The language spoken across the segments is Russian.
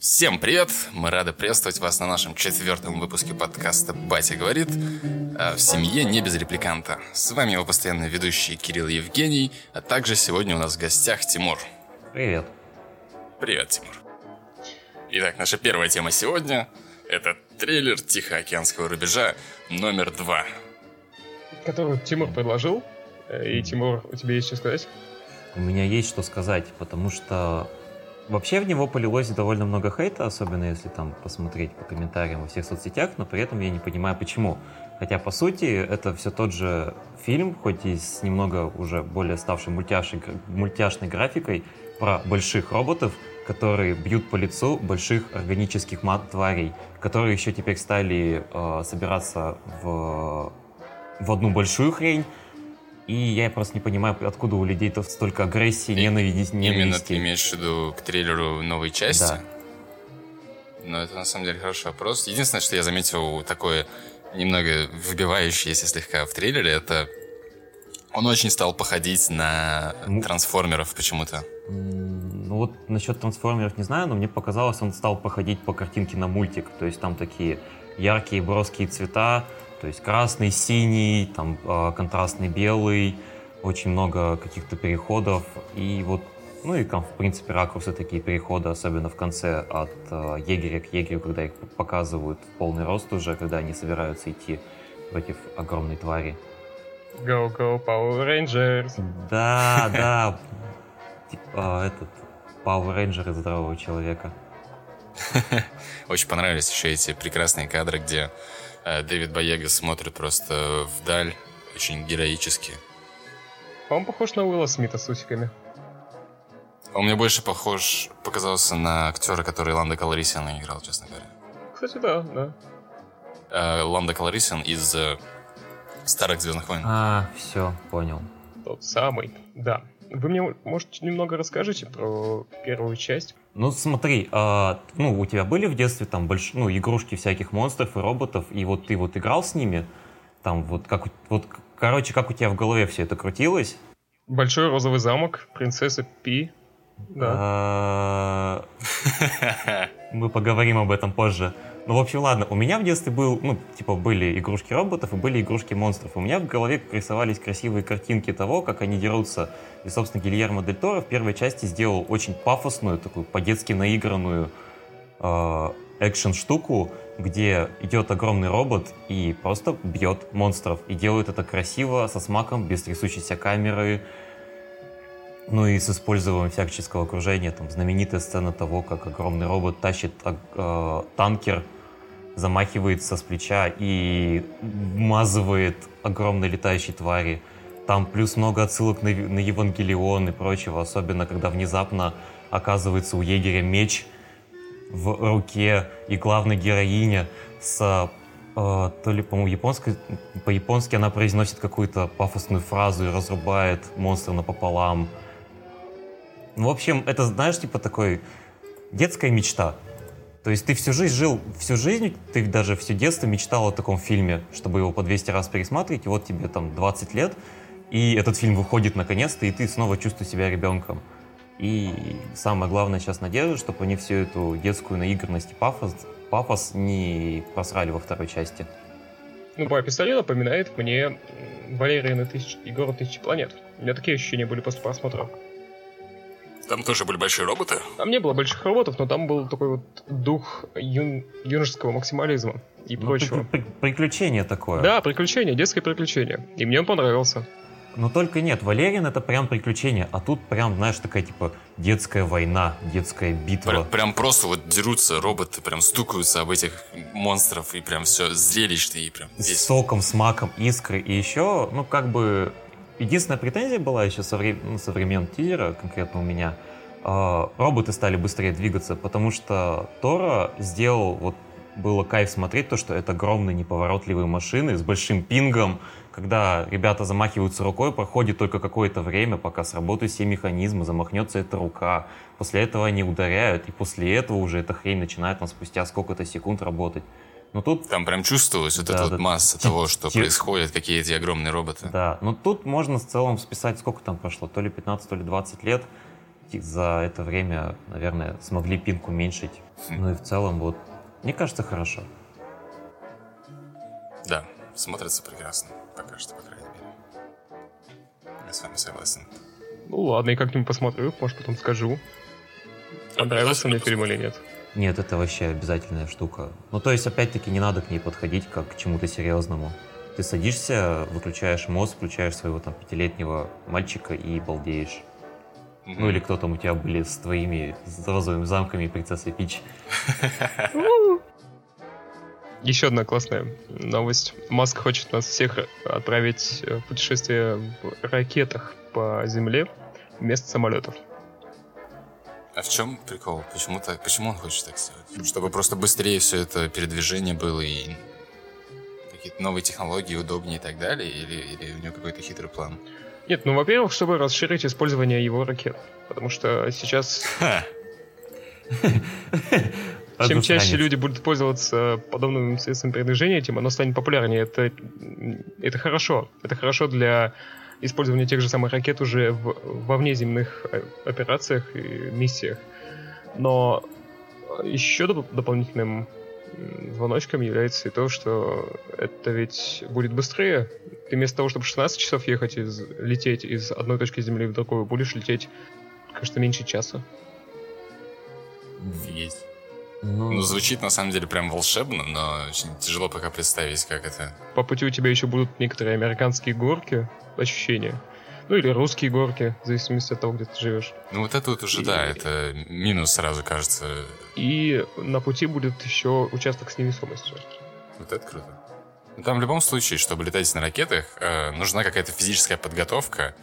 Всем привет! Мы рады приветствовать вас на нашем четвертом выпуске подкаста «Батя говорит» в семье не без репликанта. С вами его постоянный ведущий Кирилл Евгений, а также сегодня у нас в гостях Тимур. Привет. Привет, Тимур. Итак, наша первая тема сегодня – это трейлер Тихоокеанского рубежа номер два. Который Тимур предложил. Э, и, Тимур, у тебя есть что сказать? У меня есть что сказать, потому что Вообще в него полилось довольно много хейта, особенно если там посмотреть по комментариям во всех соцсетях, но при этом я не понимаю почему. Хотя, по сути, это все тот же фильм, хоть и с немного уже более ставшей мультяшной, мультяшной графикой, про больших роботов, которые бьют по лицу больших органических тварей, которые еще теперь стали э, собираться в, в одну большую хрень, и я просто не понимаю, откуда у людей-то столько агрессии, и, ненависти. Именно ты имеешь в виду к трейлеру новой части? Да. Ну, это на самом деле хороший вопрос. Единственное, что я заметил такое немного выбивающееся слегка в трейлере, это он очень стал походить на ну, трансформеров почему-то. Ну вот насчет трансформеров не знаю, но мне показалось, он стал походить по картинке на мультик. То есть там такие яркие броские цвета, то есть красный, синий, там а, контрастный белый, очень много каких-то переходов. И вот, ну и там, в принципе, ракурсы такие переходы, особенно в конце от э, егеря к егерю, когда их показывают в полный рост уже, когда они собираются идти против огромной твари. Go, go, Power Rangers! Да, да, типа этот Power Ranger здорового человека. Очень понравились еще эти прекрасные кадры, где Дэвид Боега смотрит просто вдаль, очень героически. Он похож на Уилла Смита с усиками. Он мне больше похож, показался на актера, который Ланда Калорисиана играл, честно говоря. Кстати, да, да. Э, Ланда Калорисиан из э, Старых Звездных войн. А, все, понял. Тот самый, да. Вы мне, может, немного расскажете про первую часть? Ну, смотри, а, ну, у тебя были в детстве там больш... ну, игрушки всяких монстров и роботов, и вот ты вот играл с ними, там вот как, вот, короче, как у тебя в голове все это крутилось? Большой розовый замок, принцесса Пи. Да. А, мы поговорим об этом позже. Ну, в общем, ладно, у меня в детстве был, ну, типа, были игрушки роботов и были игрушки монстров. У меня в голове рисовались красивые картинки того, как они дерутся. И, собственно, Гильермо Дель Торо в первой части сделал очень пафосную, такую по-детски наигранную э, экшен-штуку, где идет огромный робот и просто бьет монстров. И делает это красиво, со смаком, без трясущейся камеры, ну и с использованием всяческого окружения, там знаменитая сцена того, как огромный робот тащит э, танкер, замахивается с плеча и вмазывает огромной летающей твари. Там плюс много отсылок на, на Евангелион и прочего, особенно когда внезапно оказывается у егеря меч в руке и главная героиня с э, то ли, по-моему, японской, по-японски она произносит какую-то пафосную фразу и разрубает монстра напополам. Ну, в общем, это, знаешь, типа такой детская мечта. То есть ты всю жизнь жил, всю жизнь, ты даже все детство мечтал о таком фильме, чтобы его по 200 раз пересматривать, и вот тебе там 20 лет, и этот фильм выходит наконец-то, и ты снова чувствуешь себя ребенком. И самое главное сейчас надежда, чтобы они всю эту детскую наигранность и пафос, пафос не просрали во второй части. Ну, по описанию напоминает мне Валерия на тысяч... и город тысячи планет. У меня такие ощущения были после просмотра. Там тоже были большие роботы? Там не было больших роботов, но там был такой вот дух юн... юношеского максимализма и ну, прочего. При, при, приключение такое. Да, приключение, детское приключение. И мне он понравился. Но только нет, Валерин это прям приключение, а тут прям, знаешь, такая типа детская война, детская битва. Прям, прям просто вот дерутся роботы, прям стукаются об этих монстров, и прям все зрелищно, и прям... С соком, с маком, искры, и еще, ну, как бы Единственная претензия была еще со, вре- ну, со времен тизера, конкретно у меня, э, роботы стали быстрее двигаться, потому что Тора сделал, вот было кайф смотреть то, что это огромные неповоротливые машины с большим пингом, когда ребята замахиваются рукой, проходит только какое-то время, пока сработают все механизмы, замахнется эта рука. После этого они ударяют, и после этого уже эта хрень начинает там спустя сколько-то секунд работать. Но тут... Там прям чувствовалась вот да, эта да, вот масса да, того, что те... происходит, какие эти огромные роботы. Да, но тут можно в целом списать, сколько там прошло, то ли 15, то ли 20 лет. за это время, наверное, смогли пинг уменьшить. Хм. Ну и в целом, вот, мне кажется, хорошо. Да, смотрится прекрасно. Пока что, по крайней мере. Я с вами согласен. Ну ладно, и как-нибудь посмотрю, может потом скажу. Понравился мне фильм или нет. Нет, это вообще обязательная штука. Ну, то есть, опять-таки, не надо к ней подходить как к чему-то серьезному. Ты садишься, выключаешь мозг, включаешь своего там пятилетнего мальчика и балдеешь. Ну или кто там у тебя были с твоими с розовыми замками и принцессой Пич. Еще одна классная новость. Маск хочет нас всех отправить в путешествие в ракетах по Земле вместо самолетов. А в чем прикол? Почему, так, почему он хочет так сделать? Чтобы просто быстрее все это передвижение было и какие-то новые технологии удобнее и так далее? Или, или у него какой-то хитрый план? Нет, ну, во-первых, чтобы расширить использование его ракет. Потому что сейчас, чем чаще люди будут пользоваться подобным средством передвижения, тем оно станет популярнее. Это, это хорошо. Это хорошо для использования тех же самых ракет уже в, во внеземных э, операциях и миссиях. Но еще доп- дополнительным звоночком является и то, что это ведь будет быстрее. Ты вместо того, чтобы 16 часов ехать, из, лететь из одной точки Земли в другую, будешь лететь, кажется, меньше часа. Офигеть. Ну, Ну, звучит на самом деле прям волшебно, но очень тяжело пока представить, как это. По пути у тебя еще будут некоторые американские горки, ощущения. Ну или русские горки, в зависимости от того, где ты живешь. Ну, вот это вот уже, да, это минус сразу кажется. И на пути будет еще участок с невесомостью. Вот это круто. Ну, там в любом случае, чтобы летать на ракетах, э, нужна какая-то физическая подготовка.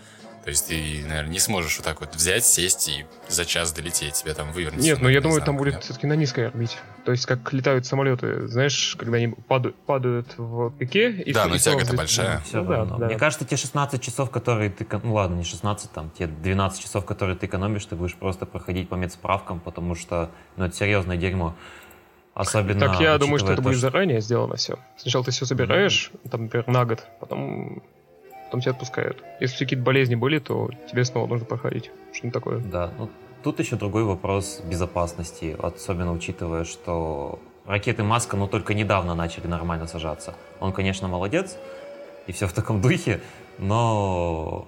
То есть ты, наверное, не сможешь вот так вот взять, сесть и за час долететь, тебя там вывернуть. Нет, ну я думаю, знаю, там будет все-таки на низкой орбите. То есть как летают самолеты, знаешь, когда они падают, падают в пике и Да, но тяга-то большая. все Ну да, равно. да. Мне кажется, те 16 часов, которые ты... Ну ладно, не 16, там, те 12 часов, которые ты экономишь, ты будешь просто проходить по медсправкам, потому что, ну, это серьезное дерьмо. Особенно... Так я думаю, что это то, будет заранее сделано все. Сначала ты все собираешь, там, например, на год, потом, потом тебя отпускают. Если какие-то болезни были, то тебе снова нужно проходить. Что-нибудь такое. Да, ну, тут еще другой вопрос безопасности, особенно учитывая, что ракеты Маска, ну, только недавно начали нормально сажаться. Он, конечно, молодец, и все в таком духе, но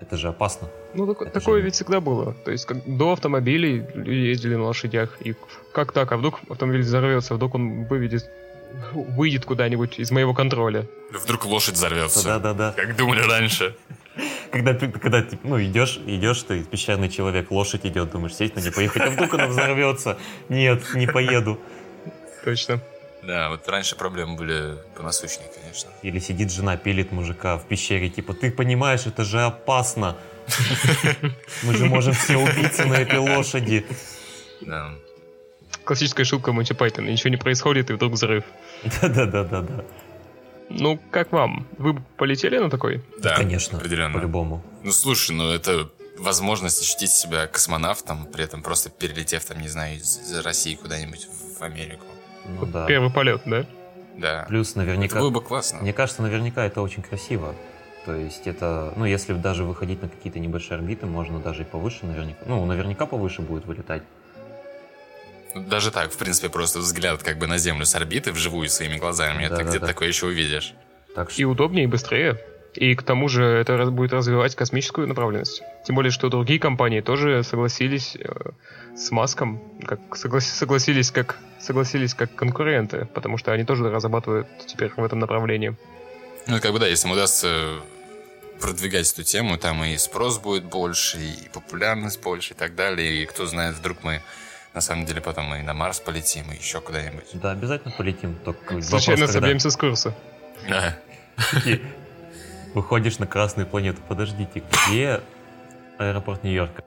это же опасно. Ну, так- Это такое же- ведь всегда было. То есть, как до автомобилей люди ездили на лошадях. И как так? А вдруг автомобиль взорвется, вдруг он выведет, выйдет куда-нибудь из моего контроля. Вдруг лошадь взорвется. Да-да-да. Как думали раньше. Когда ты, когда ты, ну, идешь, идешь ты, песчаный человек, лошадь идет, думаешь, сесть на нее, поехать, а вдруг она взорвется? Нет, не поеду. Точно. Да, вот раньше проблемы были понасущнее, конечно. Или сидит жена, пилит мужика в пещере, типа, ты понимаешь, это же опасно. Мы же можем все убиться на этой лошади. Да. Классическая шутка Монти Пайтона. Ничего не происходит, и вдруг взрыв. Да-да-да-да-да. Ну, как вам? Вы полетели на такой? Да, Конечно, определенно. по-любому. Ну, слушай, ну это возможность ощутить себя космонавтом, при этом просто перелетев, там, не знаю, из, России куда-нибудь в Америку. Ну да. Первый полет, да? Да. Плюс Это наверняка... было бы классно. Мне кажется, наверняка это очень красиво. То есть это, ну, если даже выходить на какие-то небольшие орбиты, можно даже и повыше наверняка. Ну, наверняка повыше будет вылетать. Ну, Даже так, в принципе, просто взгляд как бы на Землю с орбиты вживую своими глазами. это Да-да-да. где-то такое еще увидишь. Так И что, удобнее, и быстрее. И к тому же это раз- будет развивать космическую направленность. Тем более, что другие компании тоже согласились э, с Маском, как согла- согласились как согласились как конкуренты, потому что они тоже разрабатывают теперь в этом направлении. Ну, как бы да, если им удастся продвигать эту тему, там и спрос будет больше, и популярность больше, и так далее. И кто знает, вдруг мы на самом деле потом и на Марс полетим, и еще куда-нибудь. да, обязательно полетим. Только Случайно собьемся с курса. Да. выходишь на красную планету. Подождите, где аэропорт Нью-Йорка?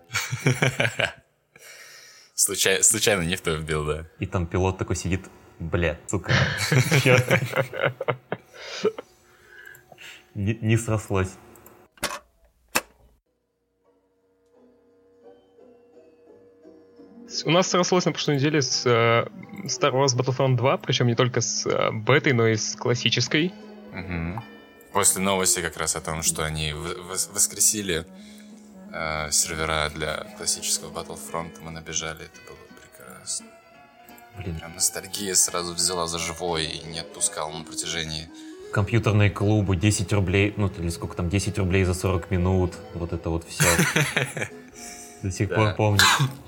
Случай- случайно не в то вбил, да. И там пилот такой сидит, бля, сука. чё?» Не, не срослось. С- У нас срослось на прошлой неделе с э, Star Wars Battlefront 2, причем не только с э, бетой, но и с классической. Мгм. После новости как раз о том, что они воскресили э, сервера для классического Battlefront, мы набежали, это было прекрасно. Блин, Прям ностальгия сразу взяла за живое и не отпускала на протяжении. компьютерные клубы, 10 рублей, ну или сколько там, 10 рублей за 40 минут, вот это вот все. До сих пор помню.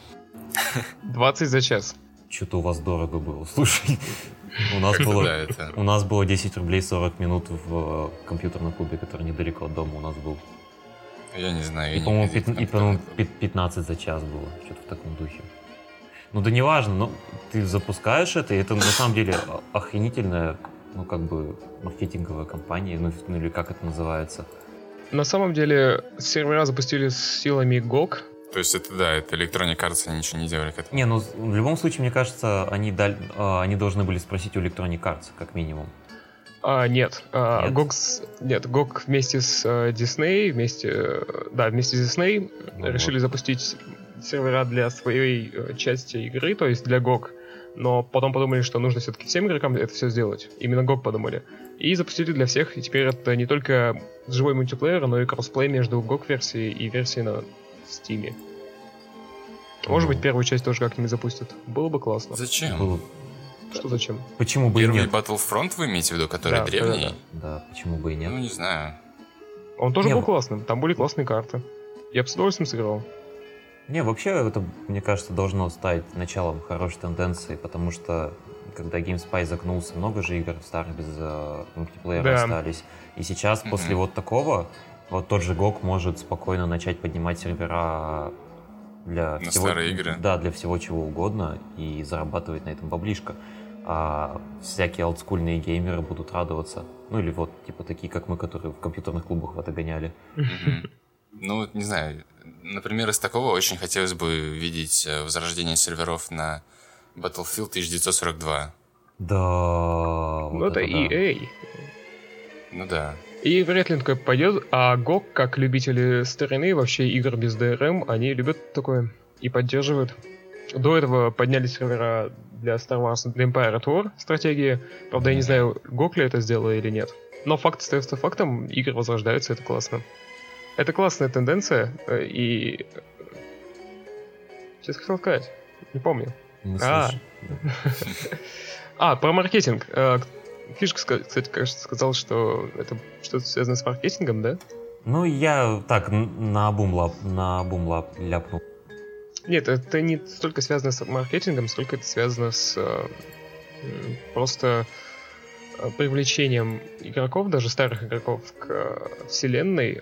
20 за час. Что-то у вас дорого было. Слушай, у нас Да, было, это... у нас было 10 рублей 40 минут в э, компьютерном клубе, который недалеко от дома у нас был. Я не знаю, И, по-моему, по-моему, компьютерный клуб. пят- 15 за час было. Что-то в таком духе. Ну да неважно, но ты запускаешь это, и это на самом деле охренительная, ну как бы, маркетинговая компания, ну, ну или как это называется. На самом деле, сервера запустили с силами GOG. То есть это, да, это Electronic Arts, они ничего не делали к этому. Не, ну в любом случае, мне кажется, они, дали- а, они должны были спросить у Electronic Arts, как минимум. А, нет, а, Нет? GOG, с- нет, GOG вместе с э, Disney, вместе, э, да, вместе с Disney Ну решили вот. запустить сервера для своей э, части игры, то есть для GOG. Но потом подумали, что нужно все-таки всем игрокам это все сделать. Именно GOG подумали. И запустили для всех, и теперь это не только живой мультиплеер, но и кроссплей между GOG-версией и версией на Steam. Может Ну. быть, первую часть тоже как-нибудь запустят. Было бы классно. Зачем? Было- Что зачем? Почему бы и Первый нет? Battlefront вы имеете в виду, который Да, древний? Да, почему бы и нет? Ну, не знаю. Он тоже Не, был классным, там были классные карты. Я бы с удовольствием сыграл. Не, вообще это, мне кажется, должно стать началом хорошей тенденции, потому что когда GameSpy загнулся, много же игр старых без э, мультиплеера Да. остались. И сейчас, Мгм. после вот такого, вот тот же GOG может спокойно начать поднимать сервера для На всего, старые игры. Да, для всего чего угодно и зарабатывать на этом баблишко. А всякие олдскульные геймеры будут радоваться. Ну или вот, типа такие, как мы, которые в компьютерных клубах в это гоняли. Ну, не знаю. Например, из такого очень хотелось бы видеть э, возрождение серверов на Battlefield 1942. Да. Ну вот это да. EA. Ну да. И вряд ли такое пойдет, а GOG, как любители старины, вообще игр без DRM, они любят такое и поддерживают. До этого подняли сервера для Star Wars для Empire at War стратегии. Правда, я не знаю, GOG ли это сделала или нет. Но факт остается фактом, игры возрождаются, это классно. Это классная тенденция, э, и... Сейчас хотел сказать, не помню. Не А. А, про маркетинг. Фишка, кстати, кажется, сказал, что это что-то связано с маркетингом, да? Ну, я так на бум лап, на бум лап ляпнул. Нет, это не столько связано с маркетингом, сколько это связано с э, просто э, привлечением игроков, даже старых игроков, к э, вселенной.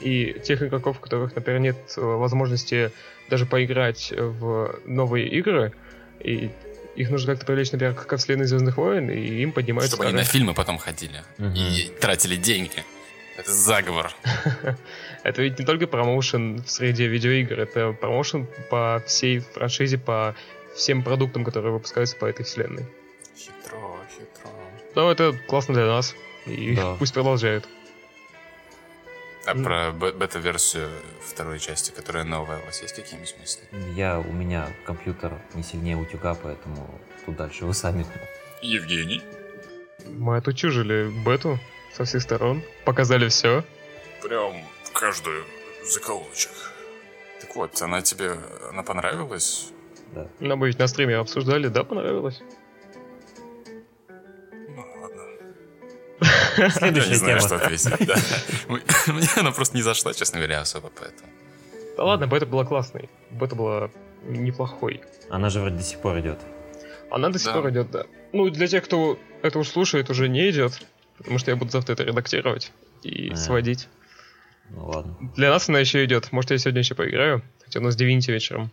и тех игроков, у которых, например, нет возможности даже поиграть в новые игры, и их нужно как-то привлечь, например, ко вселенной Звездных войн, и им поднимают Чтобы они на старые- фильмы потом ходили Мгм. и тратили деньги. Это заговор. Это ведь не только промоушен в среде видеоигр, это промоушен по всей франшизе, по всем продуктам, которые выпускаются по этой вселенной. Хитро, хитро. Но это классно для нас, и Да. пусть продолжают. А М. про бе- бета-версию второй части, которая новая, у вас есть какие-нибудь мысли? Я, у меня компьютер не сильнее утюга, поэтому тут дальше вы сами. Евгений? Мы отучужили бету со всех сторон, показали все. Прям каждую закоулочек. Так вот, она тебе, она понравилась? Да. Но мы ведь на стриме обсуждали, да, понравилось? Следующая Я не знаю, тема. что ответить. да. Мне она просто не зашла, честно говоря, особо, поэтому. Да ладно, бета была классной, бета была неплохой. Она же вроде до сих пор идет. Она до сих пор идет, да. Ну, для тех, кто это уж слушает, уже не идет, потому что я буду завтра это редактировать и А. сводить. Ну ладно. Для нас она еще идет. Может, я сегодня еще поиграю, хотя у нас Divinity вечером.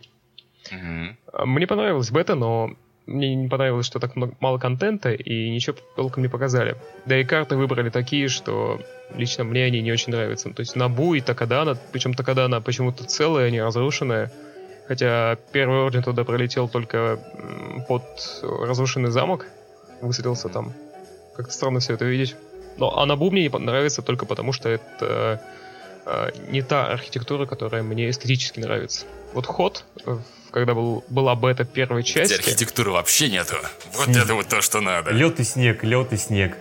Мгм. А, Мне понравилась бета, но мне не понравилось, что так много, мало контента и ничего толком не показали. Да и карты выбрали такие, что лично мне они не очень нравятся. То есть Набу и Такадана, причем Такадана почему-то целая, а не разрушенная. Хотя первый орден туда пролетел только под разрушенный замок, высадился там. Как-то странно все это видеть. Но а Набу мне не нравится только потому, что это э, не та архитектура, которая мне эстетически нравится. Вот ход, э, когда был, была бета первой Где части, архитектуры вообще нету. Вот Снег. это вот то, что надо. Лед и снег, лед и снег.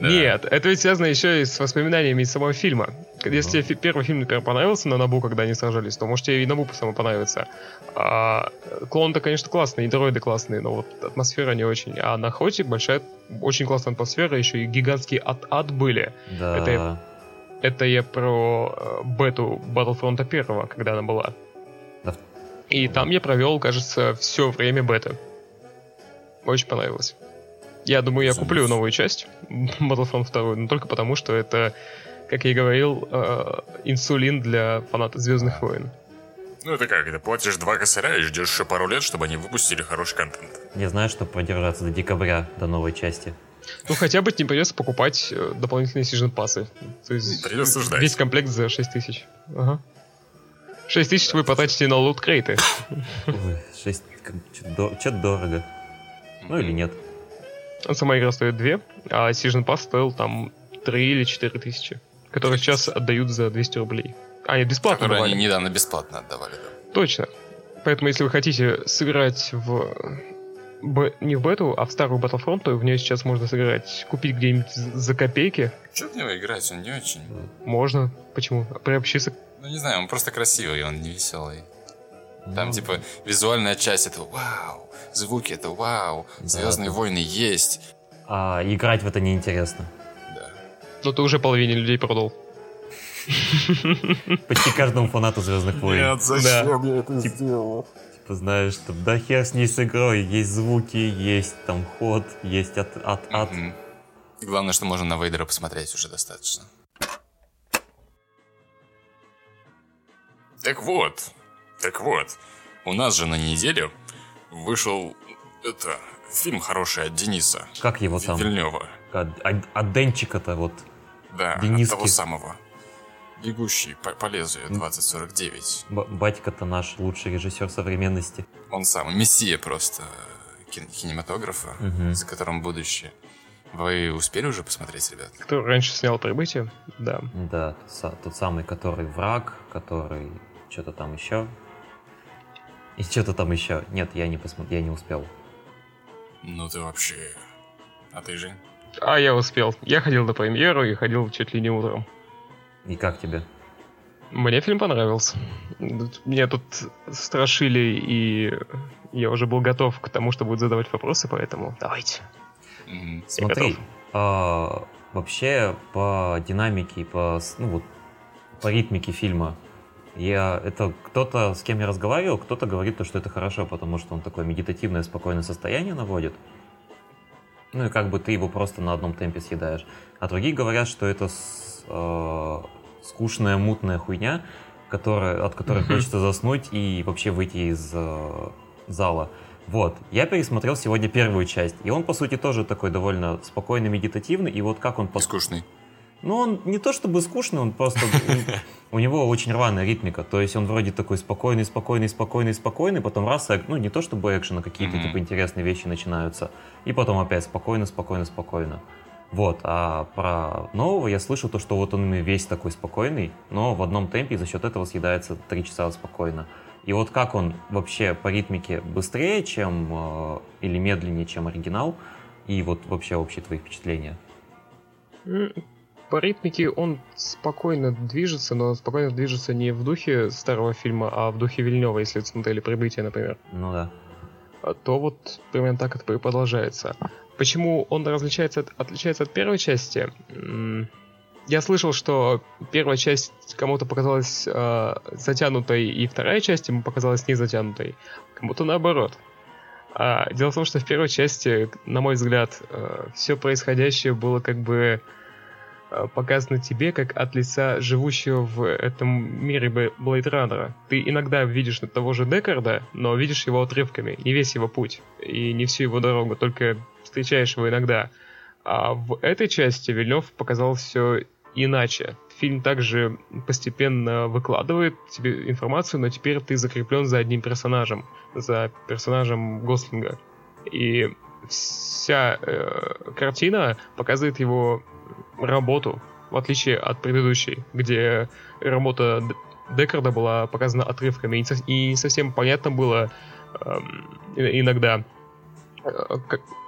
Да. Нет, это ведь связано еще и с воспоминаниями из самого фильма. Если тебе первый фильм, например, понравился на Набу, когда они сражались, то может тебе и Набу само понравится. А, клон-то, конечно, классный, и дроиды классные, но вот атмосфера не очень. А на Хоте большая, очень классная атмосфера, еще и гигантские ад-ад были. Да. Это я, это я про э, бету Battlefront 1, когда она была. И там я провел, кажется, все время беты. Очень понравилось. Я думаю, я куплю новую часть Battlefront 2, но только потому, что это, как я и говорил, э, инсулин для фанатов Звездных войн. Ну это как, ты платишь два косаря и ждешь еще пару лет, чтобы они выпустили хороший контент. Не знаю, чтобы продержаться до декабря, до новой части. Ну хотя бы не придется покупать э, дополнительные сезон пассы. То есть придется ждать. Весь комплект за 6 тысяч. Ага. 6 тысяч вы потратите на лут крейты. 6... Что-то дорого. Ну или нет. Сама игра стоит 2, а Season Pass стоил там 3 или 4 тысячи, которые сейчас отдают за 200 рублей. А, нет, бесплатно Которые давали. они недавно бесплатно отдавали, да. Точно. Поэтому, если вы хотите сыграть в... Б... не в бету, а в старую Battlefront, то в нее сейчас можно сыграть, купить где-нибудь за копейки. Что в него играть? Он не очень. Можно. Почему? Приобщиться. Ну, не знаю, он просто красивый, он не веселый. Там, ну, типа, визуальная часть это вау, звуки это вау, Звездные да. войны есть. А играть в это неинтересно. Да. Ну ты уже половине людей продал. Почти каждому фанату Звездных войн. Нет, зачем да. я это сделал? Типа, знаешь, что да хер с ней с игрой, есть звуки, есть там ход, есть от от от. Угу. Главное, что можно на Вейдера посмотреть уже достаточно. Так вот, так вот, у нас же на неделе вышел это фильм хороший от Дениса. Как его там? Вильнева. От, от, от Денчика-то вот. Да, Дениски. от того самого. Бегущий по, по лезвию 2049. Б- батька-то наш лучший режиссер современности. Он сам, мессия просто кин- кинематографа, угу. за которым будущее. Вы успели уже посмотреть, ребят? Кто раньше снял «Прибытие», да. Да, тот, тот самый, который враг, который что-то там еще. И что-то там еще. Нет, я не посмотрел, я не успел. Ну ты вообще... А ты же? А я успел. Я ходил на премьеру и ходил чуть ли не утром. И как тебе? Мне фильм понравился. Меня тут страшили, и я уже был готов к тому, что будут задавать вопросы, поэтому давайте. Mm-hmm. Смотри, а, вообще по динамике по, ну, вот, по ритмике фильма я, это кто-то, с кем я разговаривал, кто-то говорит, то, что это хорошо, потому что он такое медитативное, спокойное состояние наводит. Ну и как бы ты его просто на одном темпе съедаешь. А другие говорят, что это с, э, скучная, мутная хуйня, которая, от которой хочется заснуть и вообще выйти из э, зала. Вот, я пересмотрел сегодня первую часть, и он, по сути, тоже такой довольно спокойный, медитативный, и вот как он... Скучный. Ну, он не то чтобы скучный, он просто... У него очень рваная ритмика. То есть он вроде такой спокойный, спокойный, спокойный, спокойный, потом раз, ну, не то чтобы экшен, а какие-то типа интересные вещи начинаются. И потом опять спокойно, спокойно, спокойно. Вот, а про нового я слышал то, что вот он весь такой спокойный, но в одном темпе и за счет этого съедается три часа спокойно. И вот как он вообще по ритмике быстрее, чем э, или медленнее, чем оригинал, и вот вообще общие твои впечатления? По ритмике он спокойно движется, но спокойно движется не в духе старого фильма, а в духе Вильнева, если вы смотрели «Прибытие», например. Ну да. А то вот примерно так это и продолжается. Почему он различается от, отличается от первой части? Я слышал, что первая часть кому-то показалась э, затянутой, и вторая часть ему показалась не затянутой. Кому-то наоборот. А, дело в том, что в первой части, на мой взгляд, э, все происходящее было как бы показано тебе как от лица живущего в этом мире Блейд Раннера. Ты иногда видишь того же Декарда, но видишь его отрывками, не весь его путь и не всю его дорогу, только встречаешь его иногда. А в этой части Вильнев показал все иначе. Фильм также постепенно выкладывает тебе информацию, но теперь ты закреплен за одним персонажем, за персонажем Гослинга. И вся э, картина показывает его работу, в отличие от предыдущей, где работа Декарда была показана отрывками, и не совсем понятно было эм, иногда, э,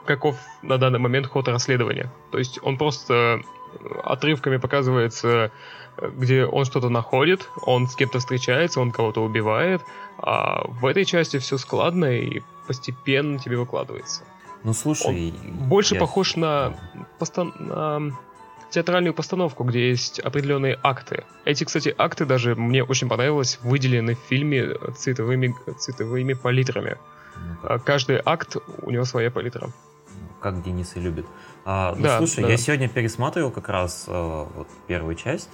каков на данный момент ход расследования. То есть он просто отрывками показывается, где он что-то находит, он с кем-то встречается, он кого-то убивает, а в этой части все складно и постепенно тебе выкладывается. Ну слушай, он больше я... похож на, постан... на театральную постановку, где есть определенные акты. Эти, кстати, акты даже мне очень понравилось, выделены в фильме цветовыми, цветовыми палитрами. Ну, Каждый акт, у него своя палитра. Как Денис и любит. А, ну, да, слушай, да. я сегодня пересматривал как раз э, вот первую часть,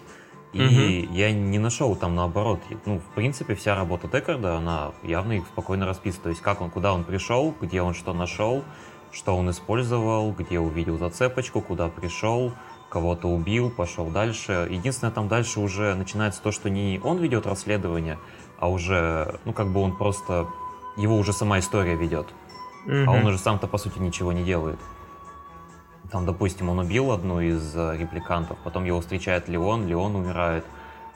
и угу. я не нашел там наоборот. Ну, в принципе, вся работа Декарда, она явно их спокойно расписана. То есть, как он, куда он пришел, где он что нашел, что он использовал, где увидел зацепочку, куда пришел, кого-то убил, пошел дальше. Единственное, там дальше уже начинается то, что не он ведет расследование, а уже, ну, как бы он просто, его уже сама история ведет. Угу. А он уже сам-то, по сути, ничего не делает. Там, допустим, он убил одну из э, репликантов, потом его встречает Леон, Леон умирает,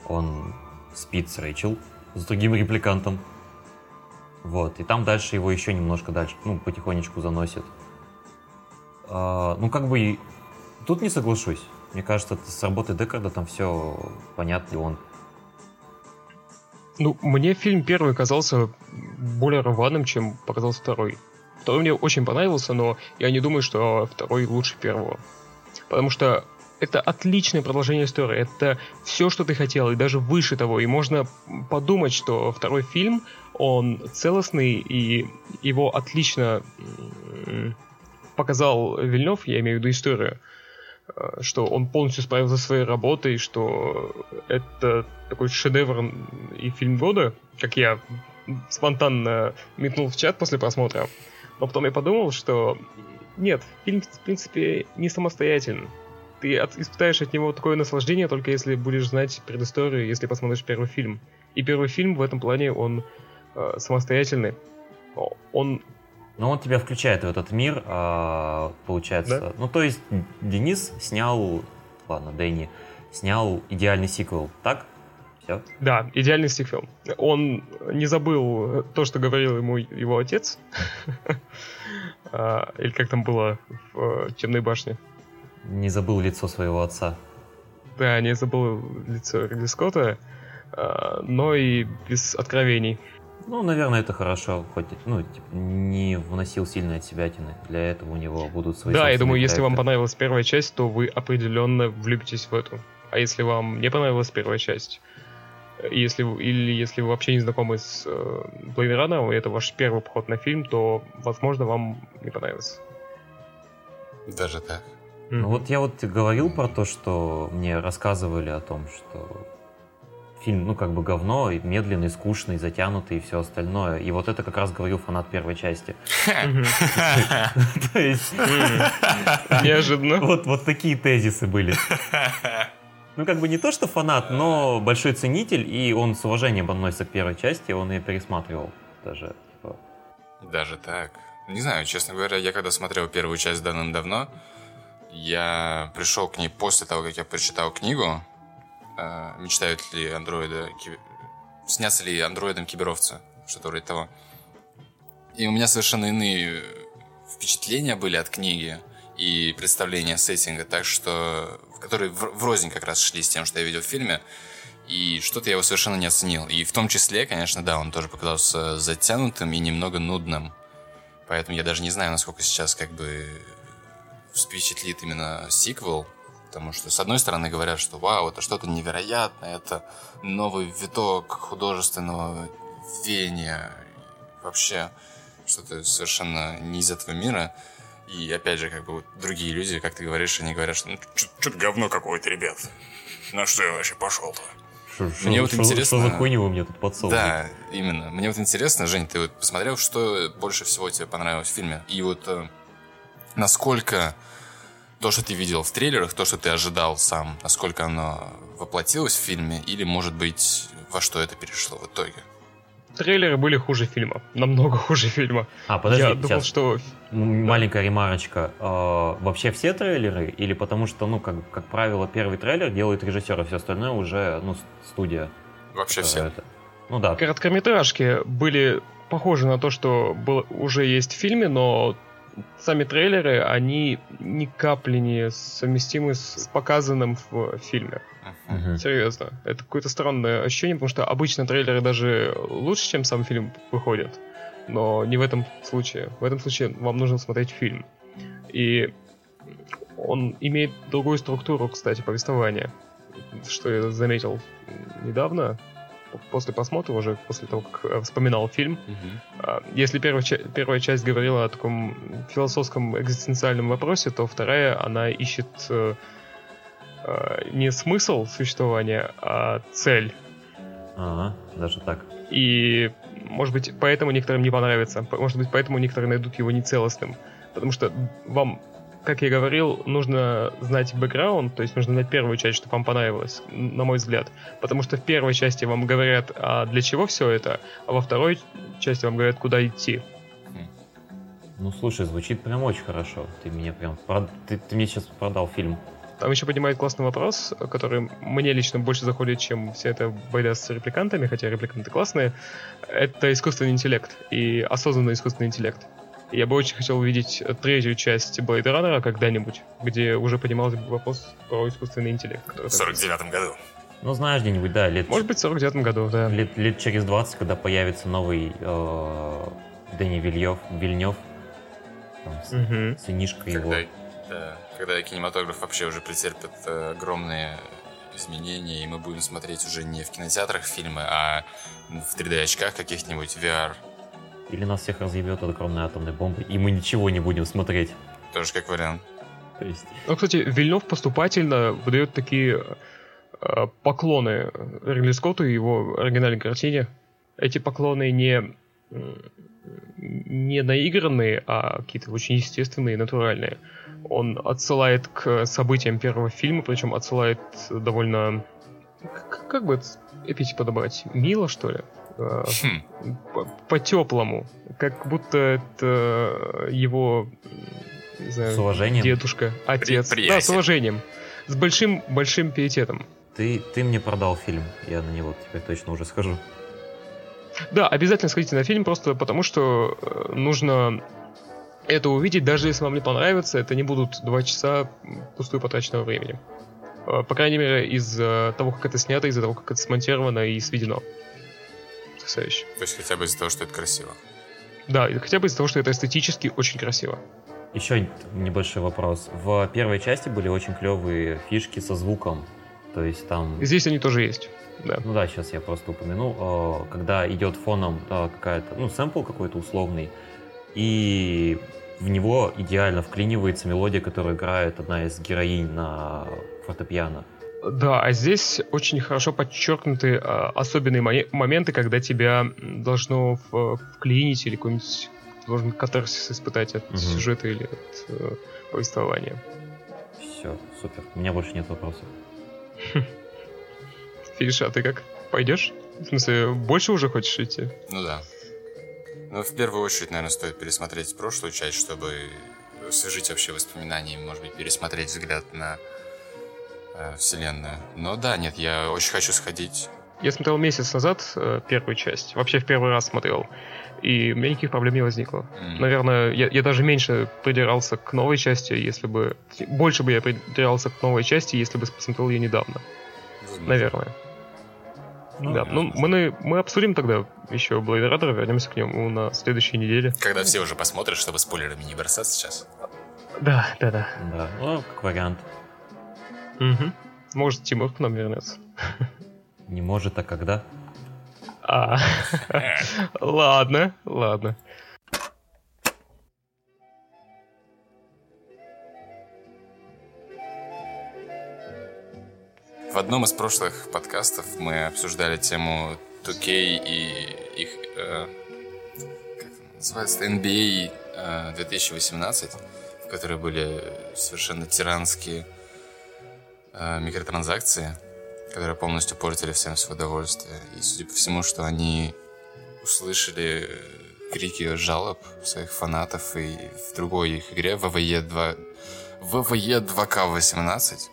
он спит с Рэйчел, с другим репликантом. Вот, и там дальше его еще немножко дальше, ну, потихонечку заносит. А, ну, как бы, тут не соглашусь. Мне кажется, с работы Декарда там все понятно, он ну, мне фильм первый казался более рваным, чем показался второй. Второй мне очень понравился, но я не думаю, что второй лучше первого. Потому что это отличное продолжение истории. Это все, что ты хотел, и даже выше того. И можно подумать, что второй фильм, он целостный, и его отлично показал Вильнев, я имею в виду историю, что он полностью справился со своей работой, что это такой шедевр и фильм года, как я спонтанно метнул в чат после просмотра. Но потом я подумал, что нет, фильм, в принципе, не самостоятельный. Ты от, испытаешь от него такое наслаждение, только если будешь знать предысторию, если посмотришь первый фильм. И первый фильм в этом плане, он э, самостоятельный. Он... Но он тебя включает в этот мир, э, получается. Да? Ну, то есть Денис снял... Ладно, Дэнни снял идеальный сиквел, так? Все? Да, идеальный сиквел. Он не забыл то, что говорил ему его отец. А, или как там было в Темной башне. Не забыл лицо своего отца. Да, не забыл лицо Ридли Скотта, а, но и без откровений. Ну, наверное, это хорошо, хоть ну, типа, не вносил сильно от себя тины. Для этого у него будут свои Да, я думаю, проекты. если вам понравилась первая часть, то вы определенно влюбитесь в эту. А если вам не понравилась первая часть, если, или если вы вообще не знакомы с э, Blade Runner, и это ваш первый поход на фильм, то, возможно, вам не понравится. Даже так? Mm-hmm. Ну вот я вот говорил про то, что мне рассказывали о том, что фильм, ну, как бы говно, и медленный, скучный, затянутый и все остальное. И вот это как раз говорил фанат первой части. То есть... Неожиданно. Вот такие тезисы были ну, как бы не то, что фанат, но большой ценитель, и он с уважением относится к первой части, он ее пересматривал даже. Типа. Даже так? Не знаю, честно говоря, я когда смотрел первую часть давным-давно, я пришел к ней после того, как я прочитал книгу «Мечтают ли андроиды... Снятся ли андроидом киберовцы?» Что-то вроде того. И у меня совершенно иные впечатления были от книги и представления сеттинга, так что которые врознь как раз шли с тем, что я видел в фильме, и что-то я его совершенно не оценил. И в том числе, конечно, да, он тоже показался затянутым и немного нудным. Поэтому я даже не знаю, насколько сейчас как бы впечатлит именно сиквел. Потому что, с одной стороны, говорят, что вау, это что-то невероятное, это новый виток художественного веяния. Вообще, что-то совершенно не из этого мира. И опять же, как бы вот другие люди, как ты говоришь, они говорят, что ну, что-то говно какое-то, ребят. На что я вообще пошел-то? Мне вот интересно... Что за хуйню вы мне тут подсовываете? Да, именно. Мне вот интересно, Жень, ты вот посмотрел, что больше всего тебе понравилось в фильме? И вот э, насколько то, что ты видел в трейлерах, то, что ты ожидал сам, насколько оно воплотилось в фильме, или, может быть, во что это перешло в итоге? трейлеры были хуже фильма. Намного хуже фильма. А, подожди, Я думал, что... Маленькая ремарочка. Э, вообще все трейлеры? Или потому что, ну, как, как правило, первый трейлер делает режиссер, а все остальное уже, ну, студия. Вообще все. Это. Ну да. Короткометражки были похожи на то, что было, уже есть в фильме, но сами трейлеры, они ни капли не совместимы с показанным в фильме. Мгм. Серьезно. Это какое-то странное ощущение, потому что обычно трейлеры даже лучше, чем сам фильм выходят. Но не в этом случае. В этом случае вам нужно смотреть фильм. И он имеет другую структуру, кстати, повествования. Что я заметил недавно, после просмотра, уже после того, как э, вспоминал фильм. А, Если первая, первая часть говорила о таком философском экзистенциальном вопросе, то вторая, она ищет э, э, не смысл существования, а цель. Ага, даже так. И, может быть, поэтому некоторым не понравится. Может быть, поэтому некоторые найдут его нецелостным. Потому что вам, как я говорил, нужно знать бэкграунд, то есть нужно знать первую часть, чтобы вам понравилось, на мой взгляд. Потому что в первой части вам говорят, а для чего все это, а во второй части вам говорят, куда идти. Ну, слушай, звучит прям очень хорошо. Ты мне прям... прод- Ты, ты мне сейчас продал фильм. Там еще поднимает классный вопрос, который мне лично больше заходит, чем вся эта байда с репликантами, хотя репликанты классные. Это искусственный интеллект и осознанный искусственный интеллект. Я бы очень хотел увидеть третью часть Blade Runner когда-нибудь, где уже поднимался бы вопрос про искусственный интеллект. В 49 году. Ну, знаешь, где-нибудь, да, лет, Может быть, в 49 году, да. лет, лет через 20, когда появится новый э, Дэнни Вильев, Вильнев, там, Мгм. сынишка его. Когда, да, когда кинематограф вообще уже претерпит э, огромные изменения, и мы будем смотреть уже не в кинотеатрах фильмы, а в 3D-очках каких-нибудь VR. Или нас всех разъебет от огромной атомной бомбы, и мы ничего не будем смотреть. Тоже как вариант. То есть, Ну, кстати, Вильнев поступательно выдает такие э, поклоны Ридли Скотту и его оригинальной картине. Эти поклоны не, не наигранные, а какие-то очень естественные и натуральные. Он отсылает к событиям первого фильма, причем отсылает довольно... Как бы это эпитет подобрать? Мило, что ли? Э, Хм, по- по-теплому. Как будто это его не знаю, с уважением. дедушка, отец. При- Да, с приятель. уважением. С большим, большим пиететом. Ты, ты мне продал фильм, я на него теперь точно уже схожу. Да, обязательно сходите на фильм, просто потому что э, нужно это увидеть, даже если вам не понравится, это не будут два часа пустую потраченного времени. Э, По крайней мере, из-за того, как это снято, из-за того, как это смонтировано и сведено. Потрясающе. то есть хотя бы из-за того, что это красиво. Да, хотя бы из-за того, что это эстетически очень красиво. Еще небольшой вопрос. В первой части были очень клевые фишки со звуком. То есть там... Здесь они тоже есть. Да. Ну да, сейчас я просто упомяну. э, Когда идет фоном э, какая-то, ну, сэмпл какой-то условный, и в него идеально вклинивается мелодия, которую играет одна из героинь на фортепиано. Да, а здесь очень хорошо подчеркнуты а, особенные моменты, когда тебя должно в- вклинить или какой-нибудь должен катарсис испытать от Мгм. сюжета или от э, повествования. Все, супер. У меня больше нет вопросов. Фиша, а ты как? Пойдешь? В смысле, больше уже хочешь идти? Ну да. Ну, в первую очередь, наверное, стоит пересмотреть прошлую часть, чтобы освежить вообще воспоминания, и, может быть, пересмотреть взгляд на э, вселенную. Но да, нет, я очень хочу сходить. Я смотрел месяц назад э, первую часть. Вообще в первый раз смотрел. И у меня никаких проблем не возникло. М, Наверное, я, я даже меньше придирался к новой части, если бы... Больше бы я придирался к новой части, если бы посмотрел ее недавно. возможно. Наверное. Ну, да, ну мы, мы обсудим тогда еще Blade Runner, вернемся к нему на следующей неделе. Когда все уже посмотрят, чтобы спойлерами не бросаться сейчас. Да, да, да. Да, ну, как вариант. Мгм. Может, Тимур к нам вернется. Не может, а когда? А, ладно, ладно. В одном из прошлых подкастов мы обсуждали тему 2K и их, э, как это называется, NBA э, 2018, в которой были совершенно тиранские микротранзакции, которые полностью портили всем свое удовольствие. И, судя по всему, что они услышали э, крики жалоб своих фанатов и в другой их игре, ВВЕ 2, ВВЕ 2К18,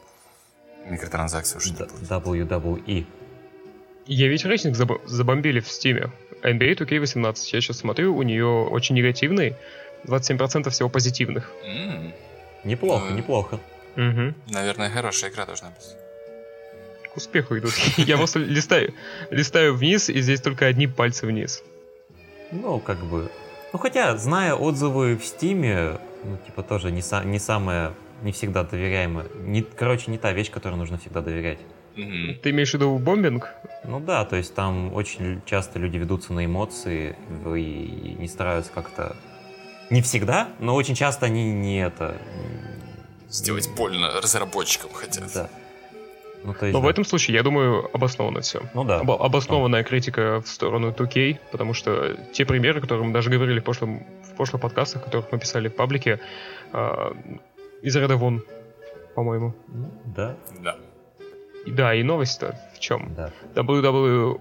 микротранзакции уже не Д- будет. WWE. Я ведь рейтинг забо- забомбили в Steam е. NBA 2K18, я сейчас смотрю, у нее очень негативный. 27% всего позитивных. М, Неплохо, Ну, неплохо. Угу. Наверное, хорошая игра должна быть. К успеху идут. Я просто листаю, листаю вниз, и здесь только одни пальцы вниз. Ну, как бы... Ну, хотя, зная отзывы в Steam е, ну, типа, тоже не, са- не самое, не всегда доверяемое. Не, короче, не та вещь, которой нужно всегда доверять. Мгм. Ты имеешь в виду бомбинг? Ну да, то есть там очень часто люди ведутся на эмоции и не стараются как-то... Не всегда, но очень часто они не это... Сделать больно разработчикам хотят. Да. Ну, то есть, Но в да. этом случае, я думаю, обосновано все. Ну да. Обо- обоснованная критика в сторону 2K, потому что те примеры, которые мы даже говорили в, прошлом, в прошлых подкастах, которых мы писали в паблике, а, из ряда вон, по-моему. Ну, Да, Да. И да, и новость-то в чем? да. WWE,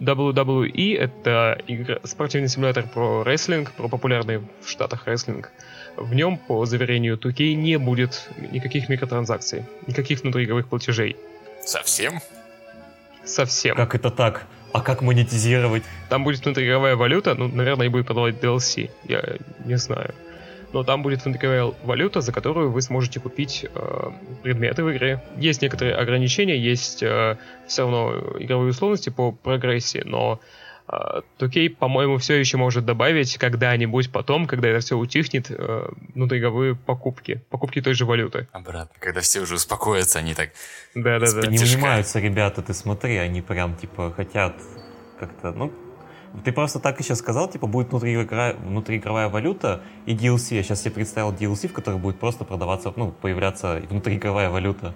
WWE это игра, спортивный симулятор про рестлинг, про популярный в Штатах рестлинг. В нем, по заверению 2K, не будет никаких микротранзакций, никаких внутриигровых платежей. Совсем? Совсем. Как это так? А как монетизировать? Там будет внутриигровая валюта, ну, наверное, и будет продавать DLC, я не знаю. Но там будет внутриигровая валюта, за которую вы сможете купить э, предметы в игре. Есть некоторые ограничения, есть э, все равно игровые условности по прогрессии, но э, 2K, по-моему, все еще может добавить когда-нибудь потом, когда это все утихнет, э, внутриигровые покупки. Покупки той же валюты. Обратно. Когда все уже успокоятся, они так... Да-да-да. Не унимаются ребята, ты смотри, они прям, типа, хотят как-то, ну, ты просто так и сейчас сказал, типа, будет внутриигра- внутриигровая валюта и DLC. Я сейчас себе представил DLC, в котором будет просто продаваться, ну, появляться внутриигровая валюта.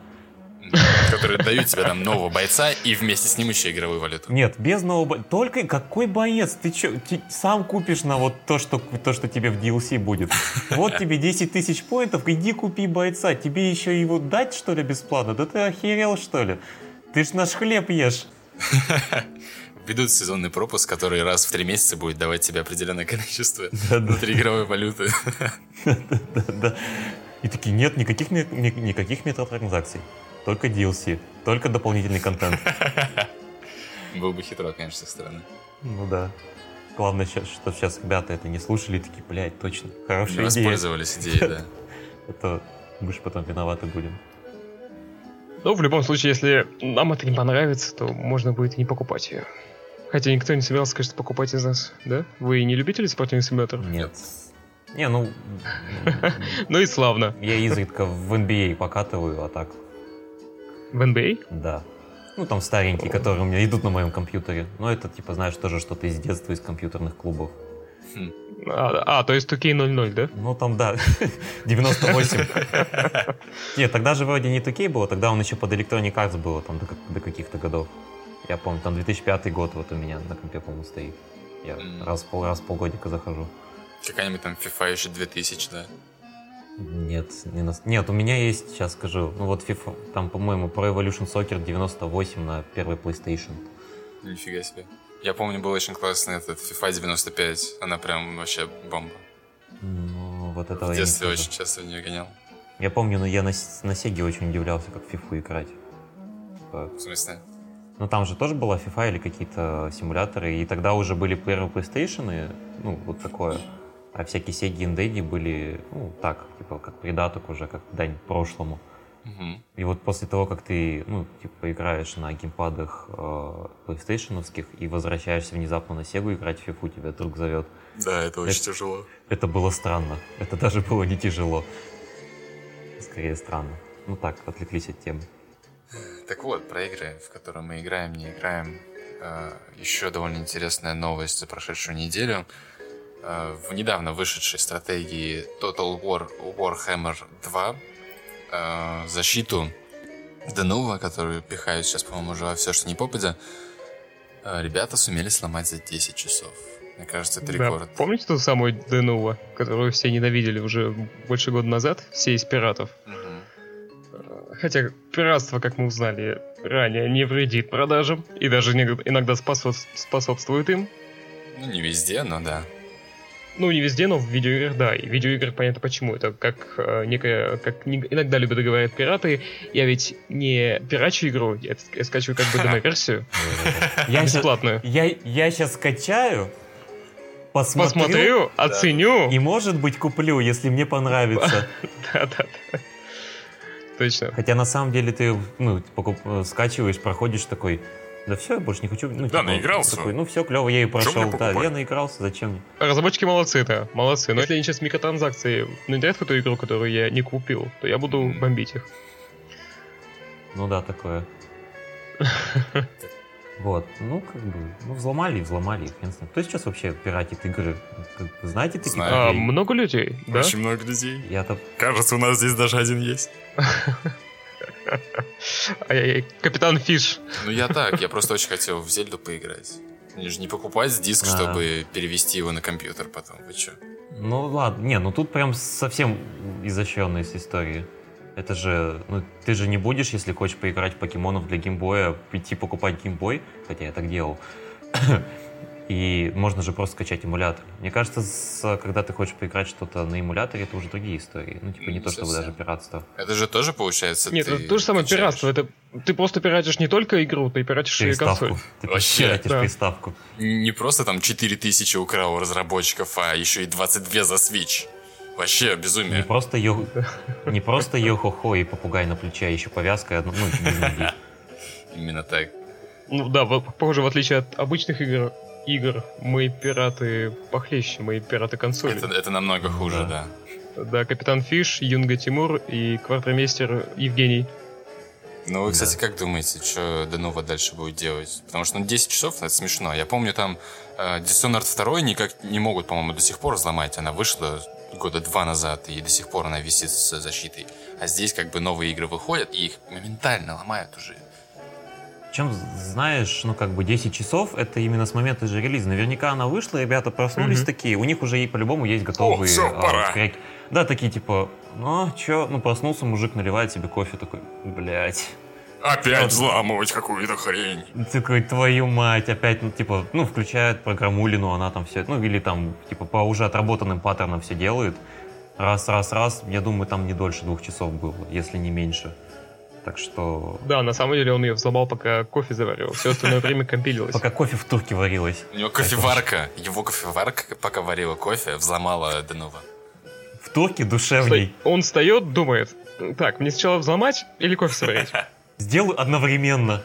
Которые дают тебе там нового бойца и вместе с ним еще игровую валюту. Нет, без нового бо- Только какой боец? Ты чё, ти- сам купишь на вот то, что, то, что тебе в DLC будет. Вот тебе 10 тысяч поинтов, иди купи бойца. Тебе еще его дать, что ли, бесплатно? Да ты охерел, что ли? Ты ж наш хлеб ешь. Ведут сезонный пропуск, который раз в три месяца будет давать тебе определенное количество внутриигровой валюты. Да. И такие, нет, никаких, никаких микротранзакций. Только DLC. Только дополнительный контент. Было бы хитро, конечно, с их стороны. Ну да. Главное, что сейчас ребята это не слушали, и такие, блядь, точно, хорошая идея. воспользовались идеей, да. Это мы же потом виноваты будем. Ну, в любом случае, если нам это не понравится, то можно будет и не покупать ее. Хотя никто не собирался, конечно, покупать из нас, да? Вы не любители спортивных симуляторов? Нет. Не, ну, Ну и славно. я изредка в NBA покатываю, а так, В NBA? да. Ну, там старенькие, которые у меня идут на моем компьютере. Но это, типа, знаешь, тоже что-то из детства, из компьютерных клубов. А, а, то есть 2K00, да? Ну, там, да, 98. Нет, тогда же вроде не 2K было, тогда он еще под Electronic Arts было, там, до, до каких-то годов. Я помню, там 2005 год вот у меня на компе, по-моему, стоит. Я М. раз, в пол, раз в полгодика захожу. Какая-нибудь там FIFA еще 2000, да. Нет, не на- нет, у меня есть, сейчас скажу, ну вот FIFA, там, по-моему, Pro Evolution Soccer 98 на первой PlayStation. Нифига себе. Я помню, был очень классный этот FIFA 95. Она прям вообще бомба. Ну, вот этого В я не детстве очень часто в нее гонял. Я помню, но я на, на Сеге очень удивлялся, как в FIFA играть. Типа, В смысле? Ну, там же тоже была FIFA или какие-то симуляторы, и тогда уже были первые PlayStation, ну, вот такое. А всякие Sega и Daddy были, ну, так, типа, как придаток уже, как дань прошлому. Мгм. И вот после того, как ты, ну, типа, играешь на геймпадах э, PlayStation и возвращаешься внезапно на Сегу играть в FIFA, тебя друг зовет. Да, это очень Это- тяжело. Это было странно. Это даже было не тяжело. Скорее странно. Ну так, отвлеклись от темы. Так вот, про игры, в которые мы играем, не играем. Э, Еще довольно интересная новость за прошедшую неделю. Э, В недавно вышедшей стратегии Total War Warhammer 2 э, защиту Денува, которую пихают сейчас, по-моему, уже во все, что не попадя, э, ребята сумели сломать за 10 часов. Мне кажется, это Да. рекорд. Помните ту самую Денува, которую все ненавидели уже больше года назад? Все из пиратов. Мгм. Хотя пиратство, как мы узнали ранее, не вредит продажам и даже иногда способ- способствует им. Ну, не везде, но да. Ну, не везде, но в видеоиграх, да. И в видеоиграх понятно почему. Это как э, некая, как не- иногда любят говорить пираты. Я ведь не пирачу игру, я, я скачиваю как бы демо-версию, Я бесплатную. Я, я сейчас скачаю, посмотрю, Посмотрю, оценю. и, может быть, куплю, если мне понравится. Да-да-да. Точно. Хотя на самом деле ты, ну, покуп- э, скачиваешь, проходишь такой, да все, я больше не хочу. Ну, Да, наигрался. Такой, ну все, клево, я и прошел. Да, я наигрался, зачем мне? Разработчики молодцы, да, молодцы. Но если они сейчас микротранзакции внедрят в эту игру, которую я не купил, то я буду бомбить их. Ну да, такое. Вот, ну как бы, ну взломали, взломали, их, хрен с ним. Кто сейчас вообще пиратит игры? Знаете таких Знаю. А, много людей, да? Очень много людей. Я-то Кажется, у нас здесь даже один есть. Ай-яй-яй, Капитан Фиш. Ну я так, я просто очень хотел в Зельду поиграть. Мне же не покупать диск, А. чтобы перевести его на компьютер потом. Вы чё? Ну ладно, не, ну тут прям совсем изощренная с истории. Это же, ну ты же не будешь, если хочешь поиграть в покемонов для геймбоя, идти покупать геймбой, хотя я так делал. И можно же просто скачать эмулятор. Мне кажется, с- когда ты хочешь поиграть что-то на эмуляторе, это уже другие истории. Ну, типа, не Не то чтобы даже пиратство. Это же тоже получается Нет, ты это то же самое качаешь. пиратство. Это ты просто пиратишь не только игру, ты пиратишь и консоль. Приставку. Ты Вообще, пиратишь да. приставку. Не просто там 4000 украл у разработчиков, а еще и 22 за Switch. Вообще Не безумие. просто, йо... не просто йо-хо-хо и попугай на плече, а еще повязка и ну. Именно так. Ну да, похоже, в отличие от обычных игр, игр, мы пираты похлеще, мы пираты консоли. Это, это намного хуже, да. да. Да, Капитан Фиш, Юнга Тимур и квартирмейстер Евгений. Ну, вы, кстати, Да. как думаете, что Денова дальше будет делать? Потому что, ну, 10 часов, это смешно. Я помню, там э, Dishonored 2 никак не могут, по-моему, до сих пор взломать. Она вышла года два назад, и до сих пор она висит с защитой. А здесь как бы новые игры выходят, и их моментально ломают уже. Чем знаешь, ну как бы 10 часов, это именно с момента же релиза. Наверняка она вышла, ребята проснулись Мгм. такие, у них уже и по-любому есть готовые... всё, а, пора. Да, такие типа, ну чё, ну проснулся мужик, наливает себе кофе, такой, блядь. Опять взламывать какую-то хрень. Такой, твою мать, опять, ну, типа, ну, включает программулину, она там все, ну, или там, типа, по уже отработанным паттернам все делает. Раз, раз, раз, я думаю, там не дольше двух часов было, если не меньше. Так что, Да, на самом деле он ее взломал, пока кофе заваривал. Все остальное время компилилось. пока кофе в турке варилось. У него кофеварка, его кофеварка, пока варила кофе, взломала Денова. В турке душевней. Он встает, думает, так, мне сначала взломать или кофе сварить? Сделаю одновременно.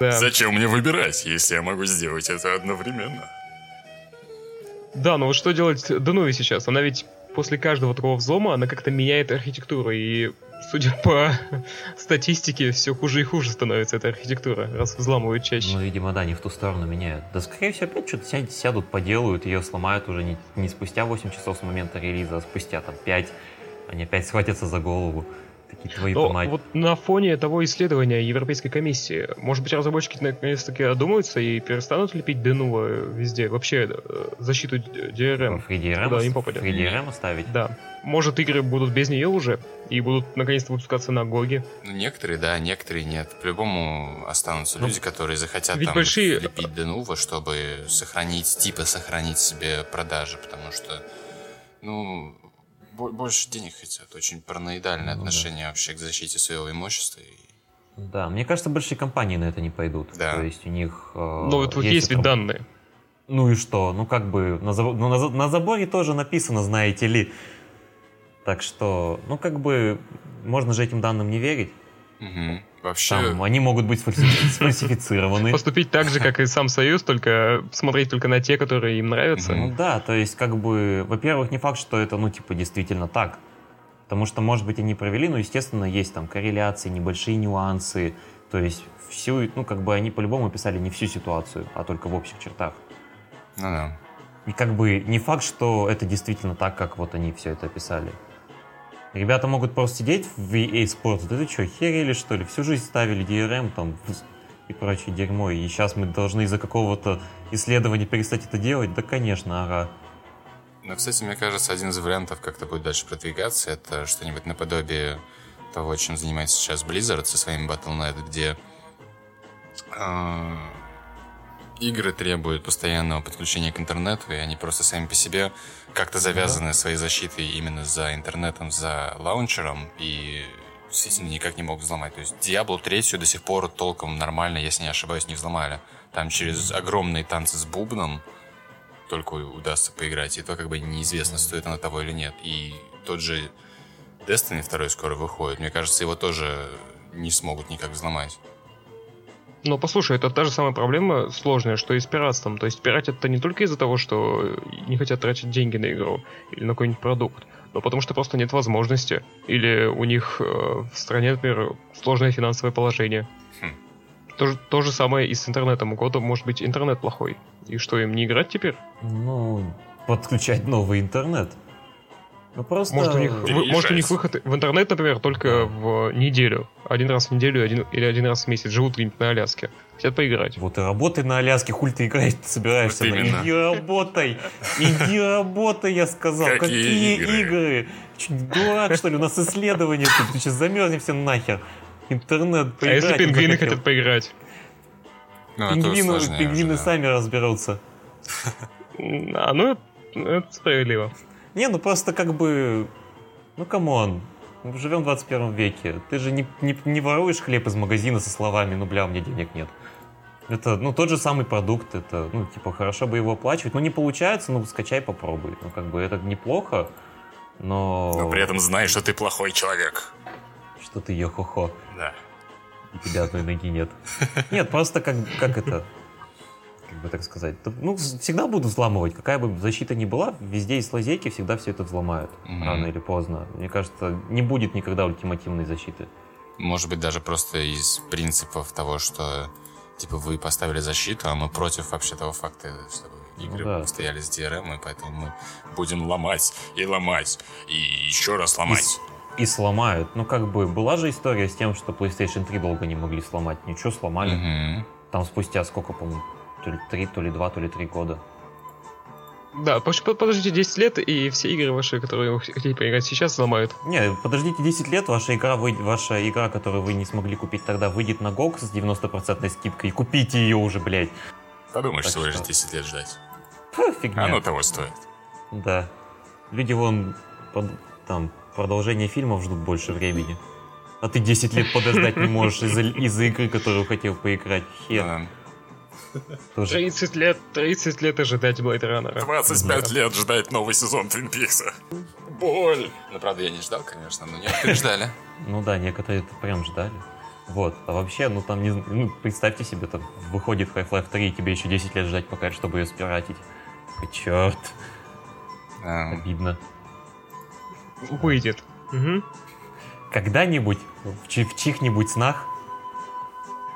Да. Зачем мне выбирать, если я могу сделать это одновременно? Да, но вот что делать Дануи сейчас? Она ведь после каждого такого взлома, она как-то меняет архитектуру, и судя по статистике, все хуже и хуже становится эта архитектура, раз взламывают чаще. Ну, видимо, да, не в ту сторону меняют. Да, скорее всего, опять что-то сядут, поделают, ее сломают уже не, не спустя 8 часов с момента релиза, а спустя там 5. Они опять схватятся за голову. Такие твою Но мать. вот на фоне того исследования Европейской комиссии, может быть, разработчики наконец-таки одумаются и перестанут лепить Денува везде, вообще э, защиту DRM. Free DRM, Куда они попали? Free DRM оставить? Да. Может, игры будут без нее уже и будут наконец-то выпускаться на Гоге. Ну, некоторые, да, некоторые нет. По-любому останутся Ну, люди, которые захотят ведь там большие- лепить Денува, чтобы сохранить, типа сохранить себе продажи, потому что, ну, больше денег хотят. Очень параноидальное Ну, да. отношение вообще к защите своего имущества. Да, мне кажется, большие компании на это не пойдут. Да. То есть у них... э, Но вот, вот есть ведь отраб- данные. Ну и что? Ну как бы на, забо- ну, на за- на заборе тоже написано, знаете ли. Так что, ну как бы, можно же этим данным не верить. Мгм. Вообще, Там они могут быть сфальси- сфальсифицированы. Поступить так же, как и сам Союз, только смотреть только на те, которые им нравятся. Ну да, то есть как бы, во-первых, не факт, что это, ну типа, действительно так. Потому что, может быть, они провели, но, естественно, есть там корреляции, небольшие нюансы. То есть всю, ну как бы они по-любому писали не всю ситуацию, а только в общих чертах. ну да. И как бы не факт, что это действительно так, как вот они все это описали. Ребята могут просто сидеть в EA Sports, да ты что, херели что ли? Всю жизнь ставили DRM там и прочее дерьмо, и сейчас мы должны из-за какого-то исследования перестать это делать? Да, конечно, ага. Но, кстати, мне кажется, один из вариантов, как это будет дальше продвигаться, это что-нибудь наподобие того, чем занимается сейчас Blizzard со своим Battle.net, где э, игры требуют постоянного подключения к интернету, и они просто сами по себе как-то завязаны своей защитой именно за интернетом, за лаунчером, и действительно никак не мог взломать. То есть Diablo 3 до сих пор толком нормально, если не ошибаюсь, не взломали. Там через огромные танцы с бубном только удастся поиграть, и то как бы неизвестно, стоит она того или нет. И тот же Destiny второй скоро выходит, мне кажется, его тоже не смогут никак взломать. Но послушай, это та же самая проблема сложная, что и с пиратством. То есть пиратят это не только из-за того, что не хотят тратить деньги на игру или на какой-нибудь продукт, но потому что просто нет возможности. Или у них э, в стране, например, сложное финансовое положение. Хм. То, то же самое и с интернетом. У кого-то может быть интернет плохой. И что, им не играть теперь? Ну, подключать новый интернет. Ну просто... Может у, них, может, у них выход в интернет, например, только в неделю. Один раз в неделю один, или один раз в месяц. Живут где-нибудь на Аляске. Хотят поиграть. Вот и работай на Аляске, хуль ты играть собираешься. Вот именно. Иди работай! Иди работай, я сказал. Какие, Какие игры? игры? Чуть дурак, что ли? У нас исследование тут. Сейчас замерзнем все нахер. Интернет, поиграть. А если пингвины хотят поиграть? Ну, пингвины, пингвины уже, да. сами разберутся. А, ну, это справедливо. Не, ну просто как бы... Ну, come on. Мы живем в 21 веке. Ты же не, не, не воруешь хлеб из магазина со словами «ну, бля, у меня денег нет». Это, ну, тот же самый продукт, это, ну, типа, хорошо бы его оплачивать. Ну, не получается, ну, скачай, попробуй. Ну, как бы, это неплохо, но... Но при этом знаешь, что ты плохой человек. Что ты йо-хо-хо. Да. И тебя одной ноги нет. Нет, просто как, как это как бы так сказать. Ну, всегда будут взламывать. Какая бы защита ни была, везде есть лазейки, всегда все это взломают. Mm-hmm. Рано или поздно. Мне кажется, не будет никогда ультимативной защиты. Может быть, даже просто из принципов того, что типа вы поставили защиту, а мы против вообще того факта, чтобы игры ну, да. стояли с DRM, и поэтому мы будем ломать и ломать, и еще раз ломать. И, и сломают. Ну, как бы, была же история с тем, что PlayStation 3 долго не могли сломать. Ничего, сломали. Mm-hmm. Там спустя сколько, по-моему, то ли 3, то ли 2, то ли 3 года. Да, подождите 10 лет, и все игры ваши, которые вы хотите поиграть сейчас, сломают. Не, подождите 10 лет, ваша игра, вы, ваша игра, которую вы не смогли купить тогда, выйдет на GOG с 90% скидкой, и купите ее уже, блядь. Подумаешь, так всего лишь 10 лет ждать. Фу, фигня. Оно того стоит. Да. Люди вон, под, там, продолжение фильмов ждут больше времени. А ты 10 лет подождать не можешь из-за из игры, которую хотел поиграть. Хер. Да. 30 лет, 30 лет ожидать Blade Runner. 25 лет ждать новый сезон Твин Пикса. Боль! Ну, правда, я не ждал, конечно, но некоторые ждали. Ну да, некоторые прям ждали. Вот, а вообще, ну там, не, ну, представьте себе, там выходит Half-Life 3, и тебе еще 10 лет ждать пока, чтобы ее спиратить. Черт. Обидно. Выйдет. Угу. Когда-нибудь в, в чьих-нибудь снах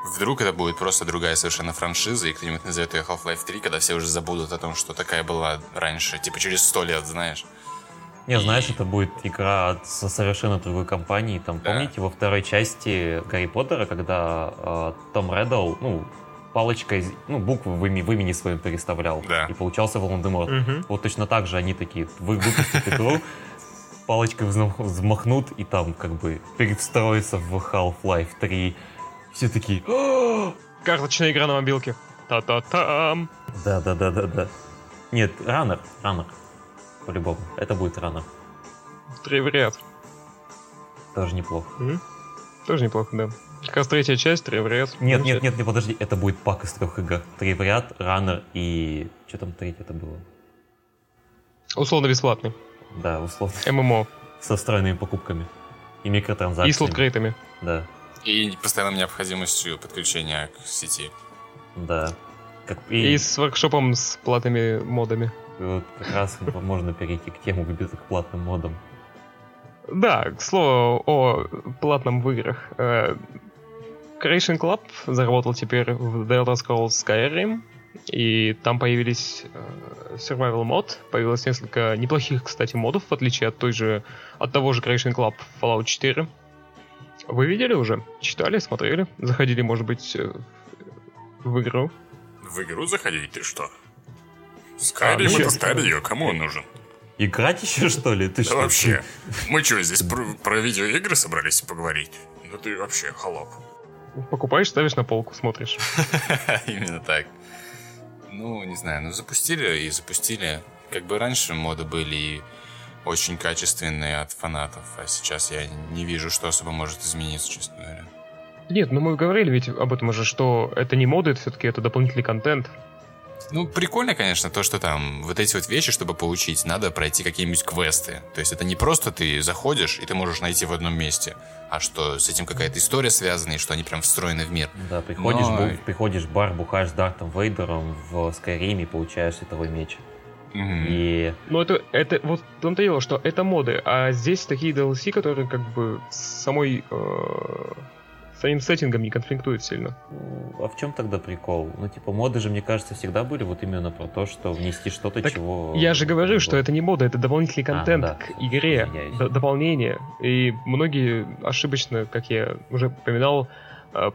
Вдруг это будет просто другая совершенно франшиза, и кто-нибудь назовет ее Half-Life 3, когда все уже забудут о том, что такая была раньше, типа через сто лет, знаешь. Не, и... знаешь, это будет игра от, со совершенно другой компании. Там, да. помните, во второй части Гарри Поттера, когда э, Том Реддл, ну, палочкой, ну, буквы в, имя, в имени своем переставлял. Да. И получался Волан-де-Морт. Угу. Вот точно так же они такие, вы выпустят игру, палочкой взмахнут и там как бы перестроиться в Half-Life 3 все такие... Карточная игра на мобилке. Та-та-там. Да-да-да-да-да. Нет, раннер, раннер. По-любому. Это будет раннер. Тревряд. Тоже неплохо. Mm-hmm. Тоже неплохо, да. Как раз третья часть, Тревряд. Нет, нет, нет, не подожди, это будет пак из трех игр. Тревряд, раннер и... Что там третье это было? Условно бесплатный. Да, условно. ММО. Со встроенными покупками. И микротранзакциями. И с луткрейтами. Да. И постоянной необходимостью подключения к сети. Да. Как, и... и с воркшопом с платными модами. Вот как раз можно перейти к тему к платным модам. Да, к слову о платном в играх. Э, Creation Club заработал теперь в The Elder Scrolls Skyrim, и там появились э, survival мод, появилось несколько неплохих, кстати, модов, в отличие от той же, от того же Creation Club Fallout 4. Вы видели уже? Читали, смотрели? Заходили, может быть, э, в игру? В игру заходить? Ты что? Скайрим а, это старье, кому он нужен? Играть еще, что ли? Ты да что? вообще. Мы что, здесь про, про видеоигры собрались поговорить? Ну ты вообще холоп. Покупаешь, ставишь на полку, смотришь. Именно так. Ну, не знаю, ну запустили и запустили. Как бы раньше моды были и очень качественные от фанатов, а сейчас я не вижу, что особо может измениться, честно говоря. Нет, ну мы говорили ведь об этом уже, что это не моды, это все-таки это дополнительный контент. Ну, прикольно, конечно, то, что там вот эти вот вещи, чтобы получить, надо пройти какие-нибудь квесты. То есть это не просто ты заходишь, и ты можешь найти в одном месте, а что с этим какая-то история связана, и что они прям встроены в мир. Да, приходишь, Но... бу- приходишь в бар, бухаешь с Дартом Вейдером в Скайриме, получаешь световой меч. Mm-hmm. И... Ну, это, это вот в том-то дело, что это моды, а здесь такие DLC, которые как бы самой э, самим сеттингом не конфликтует сильно. А в чем тогда прикол? Ну, типа, моды же, мне кажется, всегда были вот именно про то, что внести что-то, так чего... Я же говорю, было. что это не мода, это дополнительный а, контент а, да. к игре, д- дополнение. И многие ошибочно, как я уже упоминал,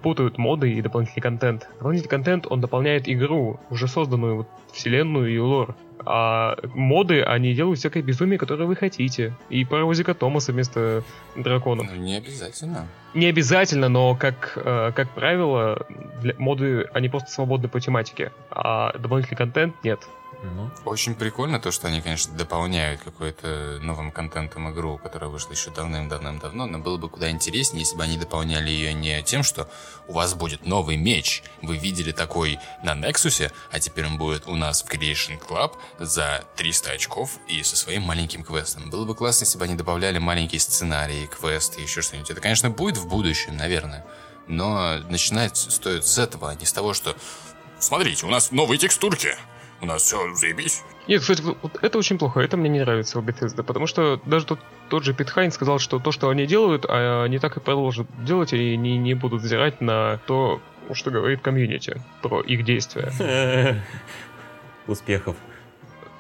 путают моды и дополнительный контент. Дополнительный контент, он дополняет игру, уже созданную вот вселенную и лор. А моды, они делают всякое безумие, которое вы хотите. И паровозика Томаса вместо драконов. Ну, не обязательно. Не обязательно, но как, э, как правило, для, моды, они просто свободны по тематике. А дополнительный контент нет. Ну. Очень прикольно то, что они, конечно, дополняют какой-то новым контентом игру, которая вышла еще давным-давным-давно, но было бы куда интереснее, если бы они дополняли ее не тем, что у вас будет новый меч, вы видели такой на Nexus, а теперь он будет у нас в Creation Club за 300 очков и со своим маленьким квестом. Было бы классно, если бы они добавляли маленькие сценарии, квесты, еще что-нибудь. Это, конечно, будет в будущем, наверное, но начинать стоит с этого, а не с того, что «Смотрите, у нас новые текстурки!» У нас все заебись. Нет, кстати, вот это очень плохо, это мне не нравится у Bethesda, потому что даже тот, тот же Пит Хайн сказал, что то, что они делают, а они так и продолжат делать, и они не будут взирать на то, что говорит комьюнити про их действия. Успехов.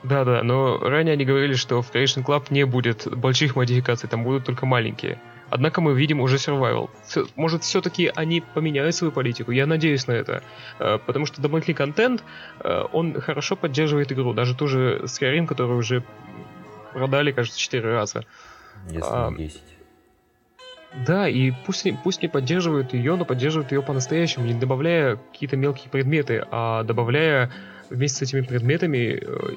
Да-да, но ранее они говорили, что в Creation Club не будет больших модификаций, там будут только маленькие. Однако мы видим уже survival. Может, все-таки они поменяют свою политику? Я надеюсь на это. Э, потому что дополнительный контент, э, он хорошо поддерживает игру. Даже ту же Skyrim, которую уже продали, кажется, 4 раза. Если а, 10. Да, и пусть, пусть не поддерживают ее, но поддерживают ее по-настоящему, не добавляя какие-то мелкие предметы, а добавляя вместе с этми предметами, э,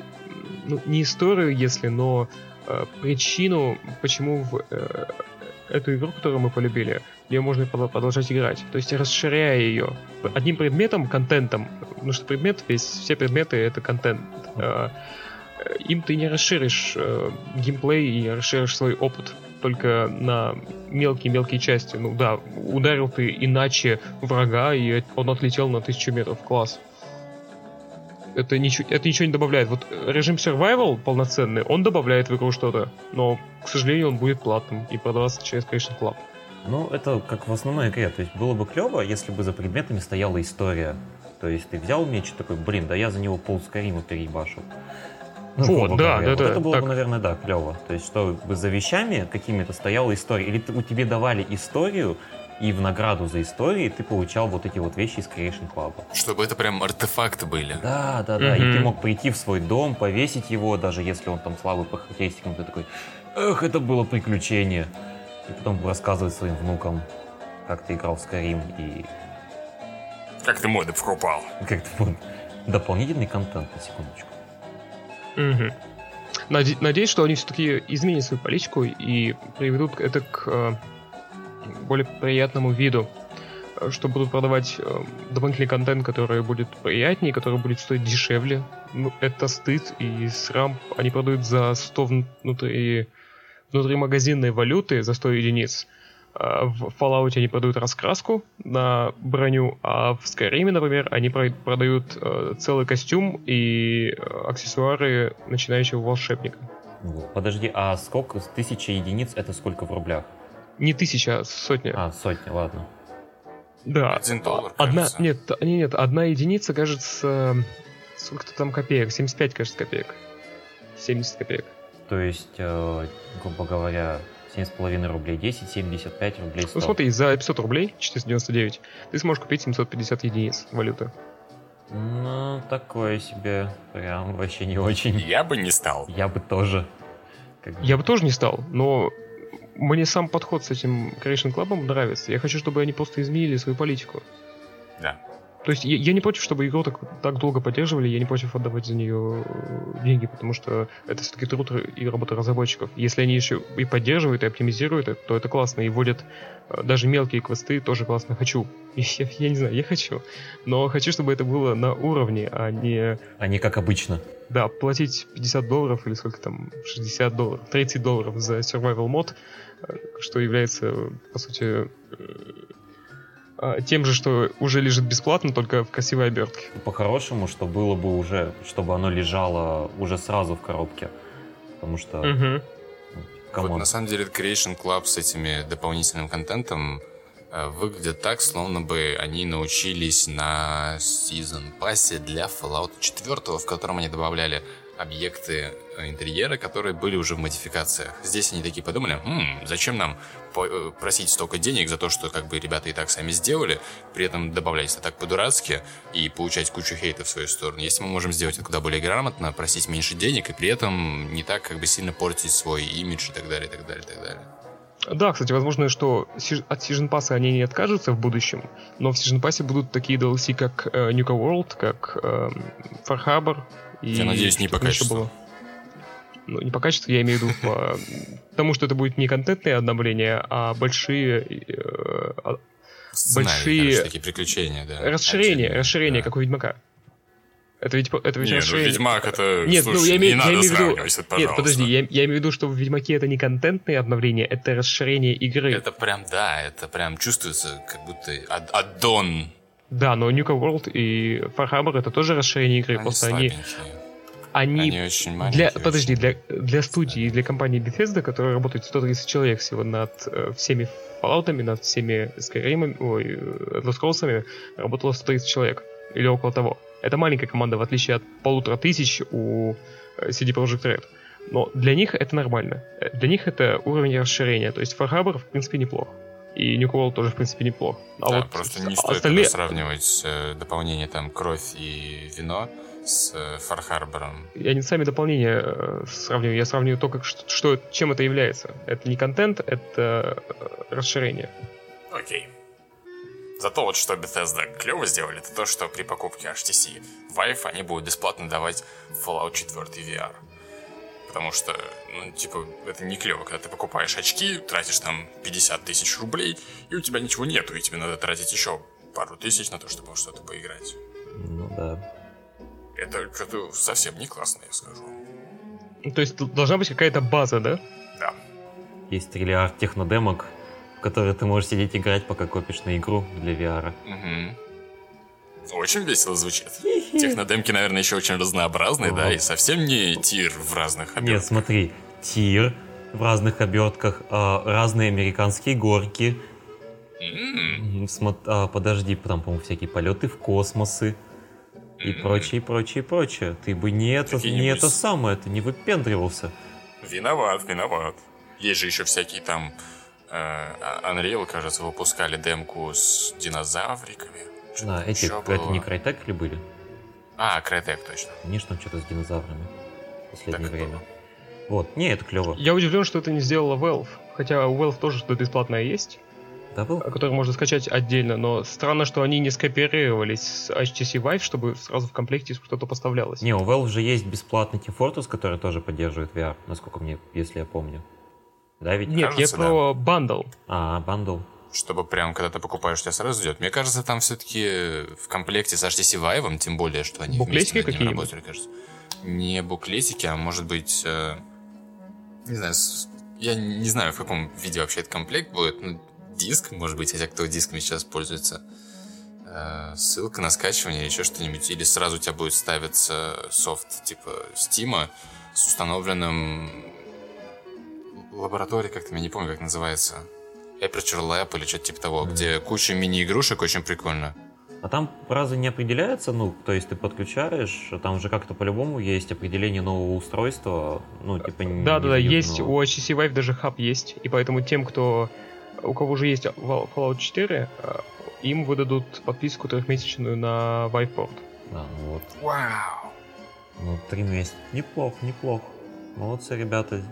ну, не историю, если, но причину, почему в эту игру, которую мы полюбили, ее можно продолжать играть. То есть расширяя ее одним предметом, контентом, потому что предмет, весь, все предметы это контент. Э, им ты не расширишь э, геймплей и не расширишь свой опыт только на мелкие-мелкие части. Ну да, ударил ты иначе врага, и он отлетел на тысячу метров. Класс это ничего, это ничего не добавляет. Вот режим survival полноценный, он добавляет в игру что-то, но, к сожалению, он будет платным и продаваться через Creation Club. Ну, это как в основной игре. То есть было бы клево, если бы за предметами стояла история. То есть ты взял меч и такой, блин, да я за него пол Скарима переебашил. Ну, вот, да, да, вот да. Это было так. бы, наверное, да, клево. То есть, чтобы за вещами какими-то стояла история. Или у тебе давали историю, и в награду за истории ты получал вот эти вот вещи из Creation Club. Чтобы это прям артефакты были. Да, да, да. Mm-hmm. И ты мог прийти в свой дом, повесить его, даже если он там слабый по характеристикам, ты такой, эх, это было приключение. И потом рассказывать своим внукам, как ты играл в Skyrim и... Как ты моды покупал. Как ты мод... Дополнительный контент, на секундочку. Угу. Надеюсь, что они все-таки изменят свою политику и приведут это к э, более приятному виду, э, что будут продавать э, дополнительный контент, который будет приятнее, который будет стоить дешевле. Ну, это стыд и срам. Они продают за 100 внутри, внутри магазинной валюты за 100 единиц. А в Fallout они продают раскраску на броню, а в Skyrim, например, они продают э, целый костюм и аксессуары начинающего волшебника. Подожди, а сколько, тысяча единиц, это сколько в рублях? Не тысяча, а сотня. А, сотня, ладно. Да. Один доллар, Одна, кажется. нет, нет, нет, одна единица, кажется, сколько-то там копеек, 75, кажется, копеек. 70 копеек. То есть, э, грубо говоря, 7,5 рублей 10, 75 рублей 100. Ну смотри, за 500 рублей, 499, ты сможешь купить 750 единиц валюты. Ну, такое себе, прям вообще не очень. Я бы не стал. Я бы тоже. Как... Я бы тоже не стал, но мне сам подход с этим Creation Club нравится. Я хочу, чтобы они просто изменили свою политику. Да. То есть я, я не против, чтобы игру так, так долго поддерживали, я не против отдавать за нее э, деньги, потому что это все-таки труд и работа разработчиков. Если они еще и поддерживают, и оптимизируют, то это классно, и вводят э, даже мелкие квесты, тоже классно. Хочу. Я, я не знаю, я хочу. Но хочу, чтобы это было на уровне, а не... А не как обычно. Да, платить 50 долларов или сколько там, 60 долларов, 30 долларов за survival мод, э, что является, по сути, тем же, что уже лежит бесплатно, только в красивой обертке. По-хорошему, что было бы уже, чтобы оно лежало уже сразу в коробке. Потому что... Угу. Вот, на самом деле Creation Club с этими дополнительным контентом э, выглядит так, словно бы они научились на Season Pass для Fallout 4, в котором они добавляли объекты э, интерьера, которые были уже в модификациях. Здесь они такие подумали, «Хм, зачем нам э, просить столько денег за то, что как бы ребята и так сами сделали, при этом добавлять это так по-дурацки и получать кучу хейта в свою сторону. Если мы можем сделать это куда более грамотно, просить меньше денег и при этом не так как бы сильно портить свой имидж и так далее, и так далее, и так далее. Да, кстати, возможно, что от Season Pass они не откажутся в будущем, но в Season Pass будут такие DLC, как э, Nuka World, как э, Far Harbor, и я надеюсь, не по качеству. Было. Ну, не по качеству, я имею в виду по тому, что это будет не контентные обновления, а большие... Э, а, большие... Короче, приключения, да. Расширение, Отдельно, расширение, да. как у Ведьмака. Это ведь, это ведь Нет, ну, расширение... ну, Ведьмак это... Нет, Слушай, ну я имею, не я имею в виду... Это, Нет, подожди, я, я имею в виду, что в Ведьмаке это не контентные обновления, это расширение игры. Это прям, да, это прям чувствуется, как будто аддон да, но Nuka World и Far Harbor это тоже расширение игры, они просто они... Они, они очень маленькие. Для, подожди, для, для студии и для компании Bethesda, которая работает 130 человек всего над э, всеми Fallout, над всеми Skyrim, ой, Elder Scrolls, работало 130 человек. Или около того. Это маленькая команда, в отличие от полутора тысяч у э, CD Projekt Red. Но для них это нормально. Э, для них это уровень расширения. То есть Far Harbor, в принципе, неплохо и Нью тоже, в принципе, неплох. А да, вот просто не стоит остальные... сравнивать э, дополнение там кровь и вино с э, Фархарбором. Я не сами дополнения э, сравниваю, я сравниваю то, как, что, что, чем это является. Это не контент, это э, расширение. Окей. Зато вот что Bethesda клево сделали, это то, что при покупке HTC Vive они будут бесплатно давать Fallout 4 VR. Потому что, ну, типа, это не клево, когда ты покупаешь очки, тратишь там 50 тысяч рублей, и у тебя ничего нету, и тебе надо тратить еще пару тысяч на то, чтобы что-то поиграть. Ну да. Это что-то совсем не классно, я скажу. То есть должна быть какая-то база, да? Да. Есть триллиард технодемок, в которые ты можешь сидеть играть, пока копишь на игру для VR. Угу. Очень весело звучит. Технодемки, наверное, еще очень разнообразные, да, и совсем не тир в разных обертках. Нет, смотри, тир в разных обертках, а, разные американские горки. А, подожди, там, по-моему, всякие полеты в космосы и прочее, прочее, прочее. Ты бы не это, не это самое, ты не выпендривался. Виноват, виноват. Есть же еще всякие там э, Unreal, кажется, выпускали демку с динозавриками. Да, эти, это не Крайтек ли были? А, Crytek, точно. Конечно, что-то с динозаврами в последнее так время. Было. Вот, не, это клево. Я удивлен, что это не сделала Valve. Хотя у Valve тоже что-то бесплатное есть. Да, был? Который можно скачать отдельно, но странно, что они не скопировались с HTC Vive, чтобы сразу в комплекте что-то поставлялось. Не, у Valve же есть бесплатный Team Fortress, который тоже поддерживает VR, насколько мне, если я помню. Да, ведь? Нет, Кажется, я про да. bundle. А, bundle чтобы прям, когда ты покупаешь, тебя сразу идет. Мне кажется, там все-таки в комплекте с HTC Vive, тем более, что они буклетики вместе над работали, кажется. Не буклетики, а может быть, э, не знаю, я не знаю, в каком виде вообще этот комплект будет. Ну, диск, может быть, хотя кто дисками сейчас пользуется. Э, ссылка на скачивание или еще что-нибудь. Или сразу у тебя будет ставиться софт типа Steam с установленным лабораторией, как-то, я не помню, как называется Aperture Lab или что-то типа того, mm-hmm. где куча мини-игрушек, очень прикольно. А там разы не определяется, ну, то есть ты подключаешь, там же как-то по-любому есть определение нового устройства, ну, типа... Да, да, да, есть, у HTC Vive даже хаб есть, и поэтому тем, кто, у кого уже есть Fallout 4, э, им выдадут подписку трехмесячную на Viveport. Да, ну вот. Вау! Ну, три месяца. Неплохо, неплохо. Молодцы, ребята.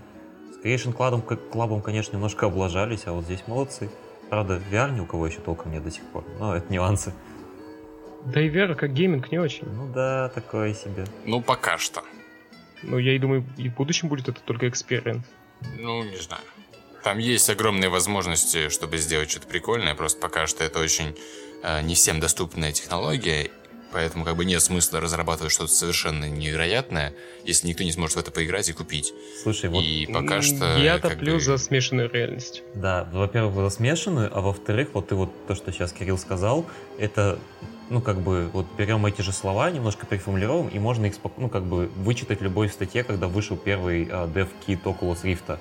Creation Club, Club, конечно, немножко облажались, а вот здесь молодцы. Правда, VR ни у кого еще толком нет до сих пор, но это нюансы. Да и VR как гейминг не очень. Ну да, такое себе. Ну, пока что. Ну, я и думаю, и в будущем будет это только эксперимент. Ну, не знаю. Там есть огромные возможности, чтобы сделать что-то прикольное, просто пока что это очень э, не всем доступная технология, поэтому как бы нет смысла разрабатывать что-то совершенно невероятное, если никто не сможет в это поиграть и купить. Слушай, вот И пока что... Я топлю бы, за смешанную реальность. Да, во-первых, за смешанную, а во-вторых, вот ты вот то, что сейчас Кирилл сказал, это, ну, как бы, вот берем эти же слова, немножко переформулируем, и можно их, ну, как бы, вычитать в любой статье, когда вышел первый а, dev-kit Oculus Rift.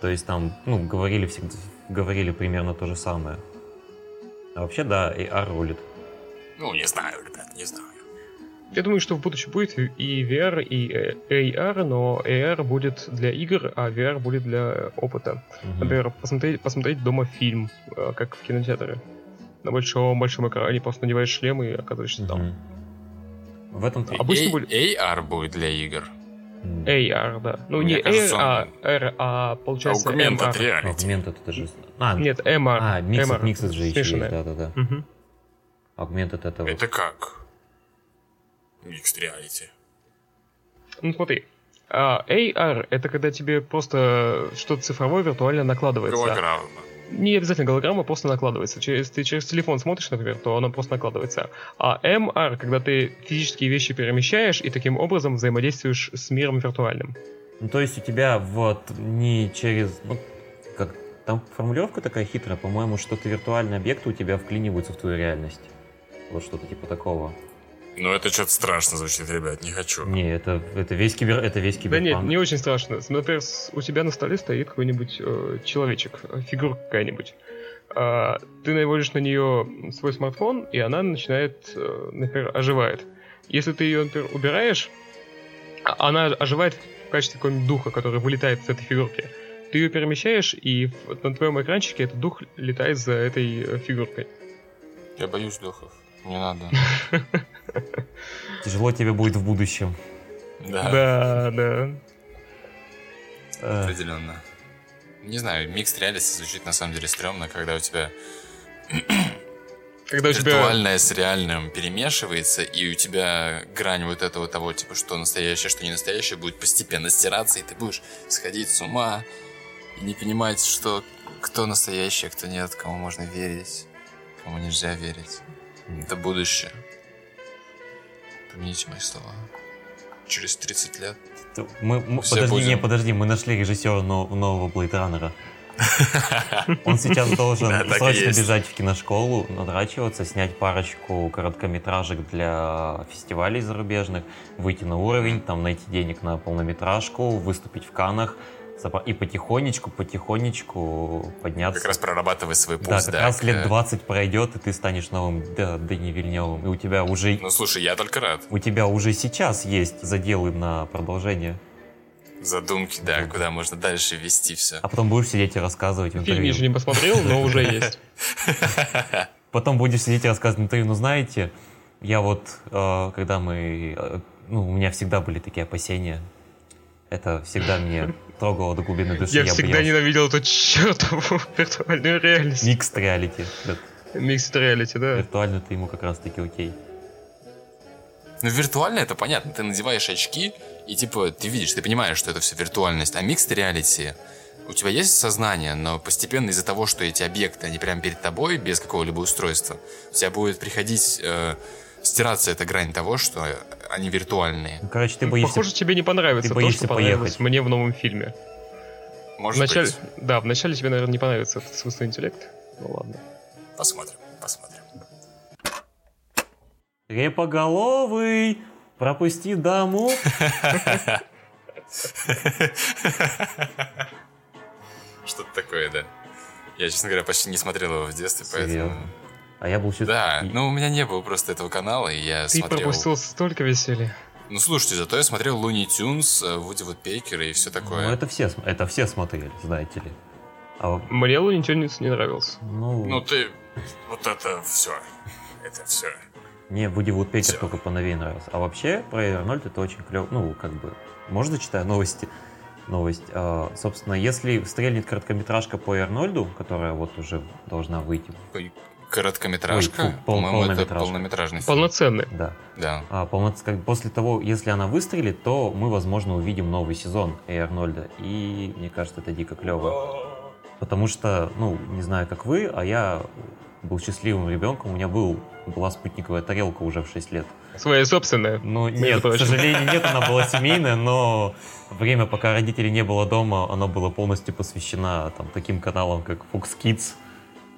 То есть там, ну, говорили всегда, говорили примерно то же самое. А вообще, да, AR рулит. Ну, не знаю, ребят, не знаю. Я думаю, что в будущем будет и VR, и э, AR, но AR будет для игр, а VR будет для опыта. Мгм. Например, посмотреть, посмотреть дома фильм, э, как в кинотеатре. На большом большом экране просто надеваешь шлем и оказываешься там. Мгм. В этом... А Обычно А- будет- AR будет для игр. AR, да. Ну, Мне не кажется, AR, а R, а получается Augmented MR. reality. Augmented это же... А, Нет, MR. а Mixed, MR. Mixed же еще есть, да-да-да. Мгм. Augmented это вот... Это как? Mixed reality. Ну смотри, а, AR это когда тебе просто что-то цифровое виртуально накладывается. Голограмма. Не обязательно голограмма, просто накладывается. Через, ты через телефон смотришь, например, то оно просто накладывается. А MR, когда ты физические вещи перемещаешь и таким образом взаимодействуешь с миром виртуальным. Ну, то есть у тебя вот не через... Ну, как там формулировка такая хитрая, по-моему, что-то виртуальные объекты у тебя вклиниваются в твою реальность. Вот что-то типа такого. Ну, это что-то страшно звучит, ребят, не хочу. Не, это, это весь кибер... Это весь Да киберпанк. нет, не очень страшно. Например, у тебя на столе стоит какой-нибудь э, человечек, э, фигурка какая-нибудь. А, ты наводишь на нее свой смартфон, и она начинает, э, например, оживает. Если ты ее, например, убираешь, а- она оживает в качестве какого-нибудь духа, который вылетает с этой фигурки. Ты ее перемещаешь, и на твоем экранчике этот дух летает за этой э, фигуркой. Я боюсь духов. Не надо. Тяжело тебе будет в будущем. Да, Да, да. Э, определенно. Не знаю, микс реальности звучит на самом деле стрёмно, когда у тебя Когда у тебя... виртуальное с реальным перемешивается, и у тебя грань вот этого того, типа, что настоящее, что не настоящее, будет постепенно стираться, и ты будешь сходить с ума и не понимать, что кто настоящий, а кто нет, кому можно верить, кому нельзя верить. Это будущее. Помните мои слова. Через 30 лет. мы, мы- Все подожди, будем- не, подожди, мы нашли режиссера но- нового Runner. Он сейчас должен срочно бежать в киношколу, надрачиваться, снять парочку короткометражек для фестивалей зарубежных, выйти на уровень, там найти денег на полнометражку, выступить в Канах и потихонечку, потихонечку подняться. Как раз прорабатывать свой путь. да, как раз к- лет 20 пройдет, и ты станешь новым да, Дэни Вильневым. И у тебя уже Ну, слушай, я только рад. у тебя уже сейчас есть заделы на продолжение. Задумки, да, куда можно дальше вести все. А потом будешь сидеть и рассказывать в Фильм еще не посмотрел, но уже есть. Потом будешь сидеть и рассказывать интервью. Ну, знаете, я вот, э, когда мы... э, ну, у меня всегда были такие опасения. Это всегда мне трогало до глубины души. Я всегда боялся. ненавидел эту чертову виртуальную реальность. Mixed reality. Да, Mixed reality, да. Виртуально ты ему как раз таки окей. Ну, виртуально это понятно. Ты надеваешь очки, и типа ты видишь, ты понимаешь, что это все виртуальность. А микс реалити, у тебя есть сознание, но постепенно из-за того, что эти объекты, они прямо перед тобой, без какого-либо устройства, у тебя будет приходить э, стираться эта грань того, что они виртуальные. Ну, короче, ты боишься... Похоже, тебе не понравится ты то, что понравилось поехать. мне в новом фильме. Может Вначале, быть. да, вначале тебе, наверное, не понравится этот искусственный интеллект. Ну ладно. Посмотрим, посмотрим. Репоголовый! Пропусти даму! Что-то такое, да. Я, честно говоря, почти не смотрел его в детстве, поэтому... А я был чуть... Да, ну у меня не было просто этого канала, и я Ты смотрел... пропустил столько веселья. Ну слушайте, зато я смотрел Луни Тюнс, э, Вуди Вудпекера и все Ну, такое. это все, это все смотрели, знаете ли. А, Мне Луни Тюнс не нравился. ну, Ну ты... Вот это все. Это все. мне Вуди Вудпекер всё. только поновее нравился. А вообще, про Арнольд это очень клево. Ну, как бы, можно зачитаю новости? Новость. А, собственно, если стрельнет короткометражка по Арнольду, которая вот уже должна выйти. Короткометражка? Ой, фу, пол- По-моему, это полнометражка. полнометражный фильм. Полноценный. Да. Да. А, полноц- как- после того, если она выстрелит, то мы, возможно, увидим новый сезон Эй Арнольда. И мне кажется, это дико клево. Потому что, ну, не знаю, как вы, а я был счастливым ребенком. У меня был, была спутниковая тарелка уже в 6 лет. Своя собственная. Ну, нет, к сожалению, нет, она была семейная, но время, пока родителей не было дома, она была полностью посвящена там, таким каналам, как Fox Kids,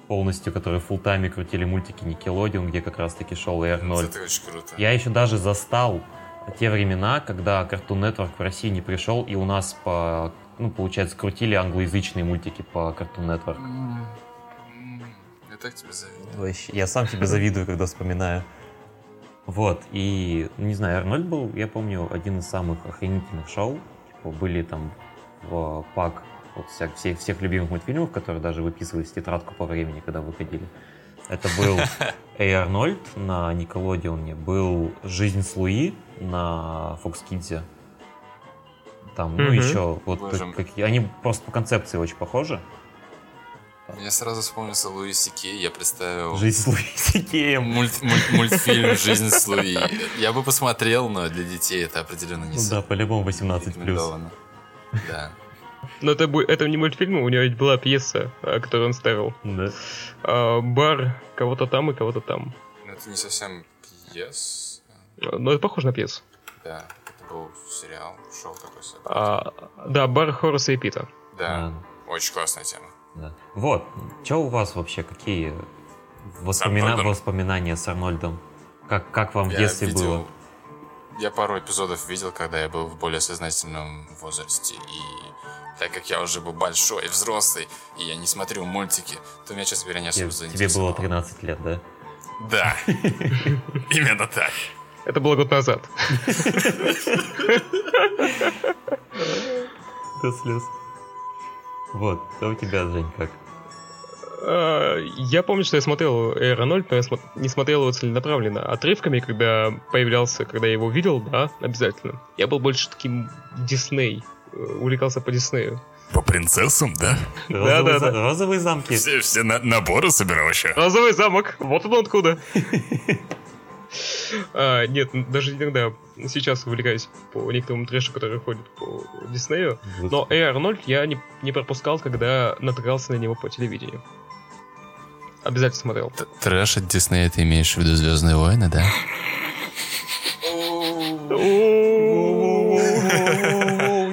полностью, которые full тайме крутили мультики Nickelodeon, где как раз-таки шел и Арнольд. Это очень круто. Я еще даже застал те времена, когда Cartoon Network в России не пришел, и у нас по, ну, получается, крутили англоязычные мультики по Cartoon Network. М, м, Я так тебе завидую. Вообще, я сам себе завидую, когда вспоминаю. Вот, и, не знаю, Арнольд был, я помню, один из самых охренительных шоу. Типа, были там в пак вот вся- всех, всех любимых мультфильмов, которые даже выписывались в тетрадку по времени, когда выходили. Это был Эй Арнольд на Никелодеоне, был Жизнь с Луи на Fox Kids. Там, ну, еще, вот какие, они просто по концепции очень похожи. Я сразу вспомнился Луи Сикей, я представил Жизнь с Луи Сикеем. мульт- мульт- мультфильм «Жизнь с Луи». Я бы посмотрел, но для детей это определенно не Ну да, по-любому 18 плюс. рекомендовано. Да. Но это, это не мультфильм, у него ведь была пьеса, а, которую он ставил. Да. А, бар кого-то там и кого-то там. Но это не совсем пьес. Но это похоже на пьесу. Да, это был сериал, шоу такой. А, да, бар Хораса и Пита. Да, А, очень классная тема. да. Вот, что у вас вообще, какие воспомина- воспоминания с Арнольдом? Как, как вам в детстве видел- было? Я пару эпизодов видел, когда я был в более сознательном возрасте. И так как я уже был большой, взрослый, и я не смотрю мультики, то меня, честно говоря, не особо Тебе, тебе заинтересовало. было 13 лет, да? Да, именно так. Это было год назад. До слез. Вот, а у тебя, Жень, как? А, Я помню, что я смотрел Эй Арнольд, но я не смотрел его целенаправленно. Отрывками, когда появлялся, когда я его видел, да, обязательно. Я был больше таким Дисней. э, Увлекался по Диснею. По принцессам, да? Да, за- да. розовые замки. Все, все наборы собирал еще. Розовый замок, вот он откуда. А, нет, даже иногда сейчас увлекаюсь по некоторым трэшу, который ходит по Диснею. Но Эй Арнольд я не, не пропускал, когда натыкался на него по телевидению. Обязательно смотрел. Трэш от Диснея ты имеешь в виду Звездные войны, да?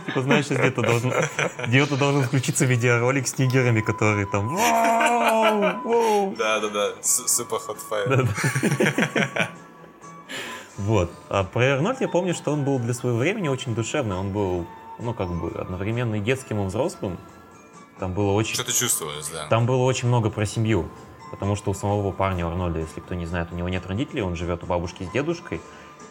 Типа, знаешь, где-то должен, где-то должен включиться видеоролик с нигерами, которые там... «Вау! Воу!» Да, да, да. Супер Hot Fire. Вот. А про Арнольд я помню, что он был для своего времени очень душевный. Он был, ну, как бы, одновременно и детским, и взрослым. Там было очень... Что-то чувствовалось, да. Там было очень много про семью. Потому что у самого парня у Арнольда, если кто не знает, у него нет родителей, он живет у бабушки с дедушкой.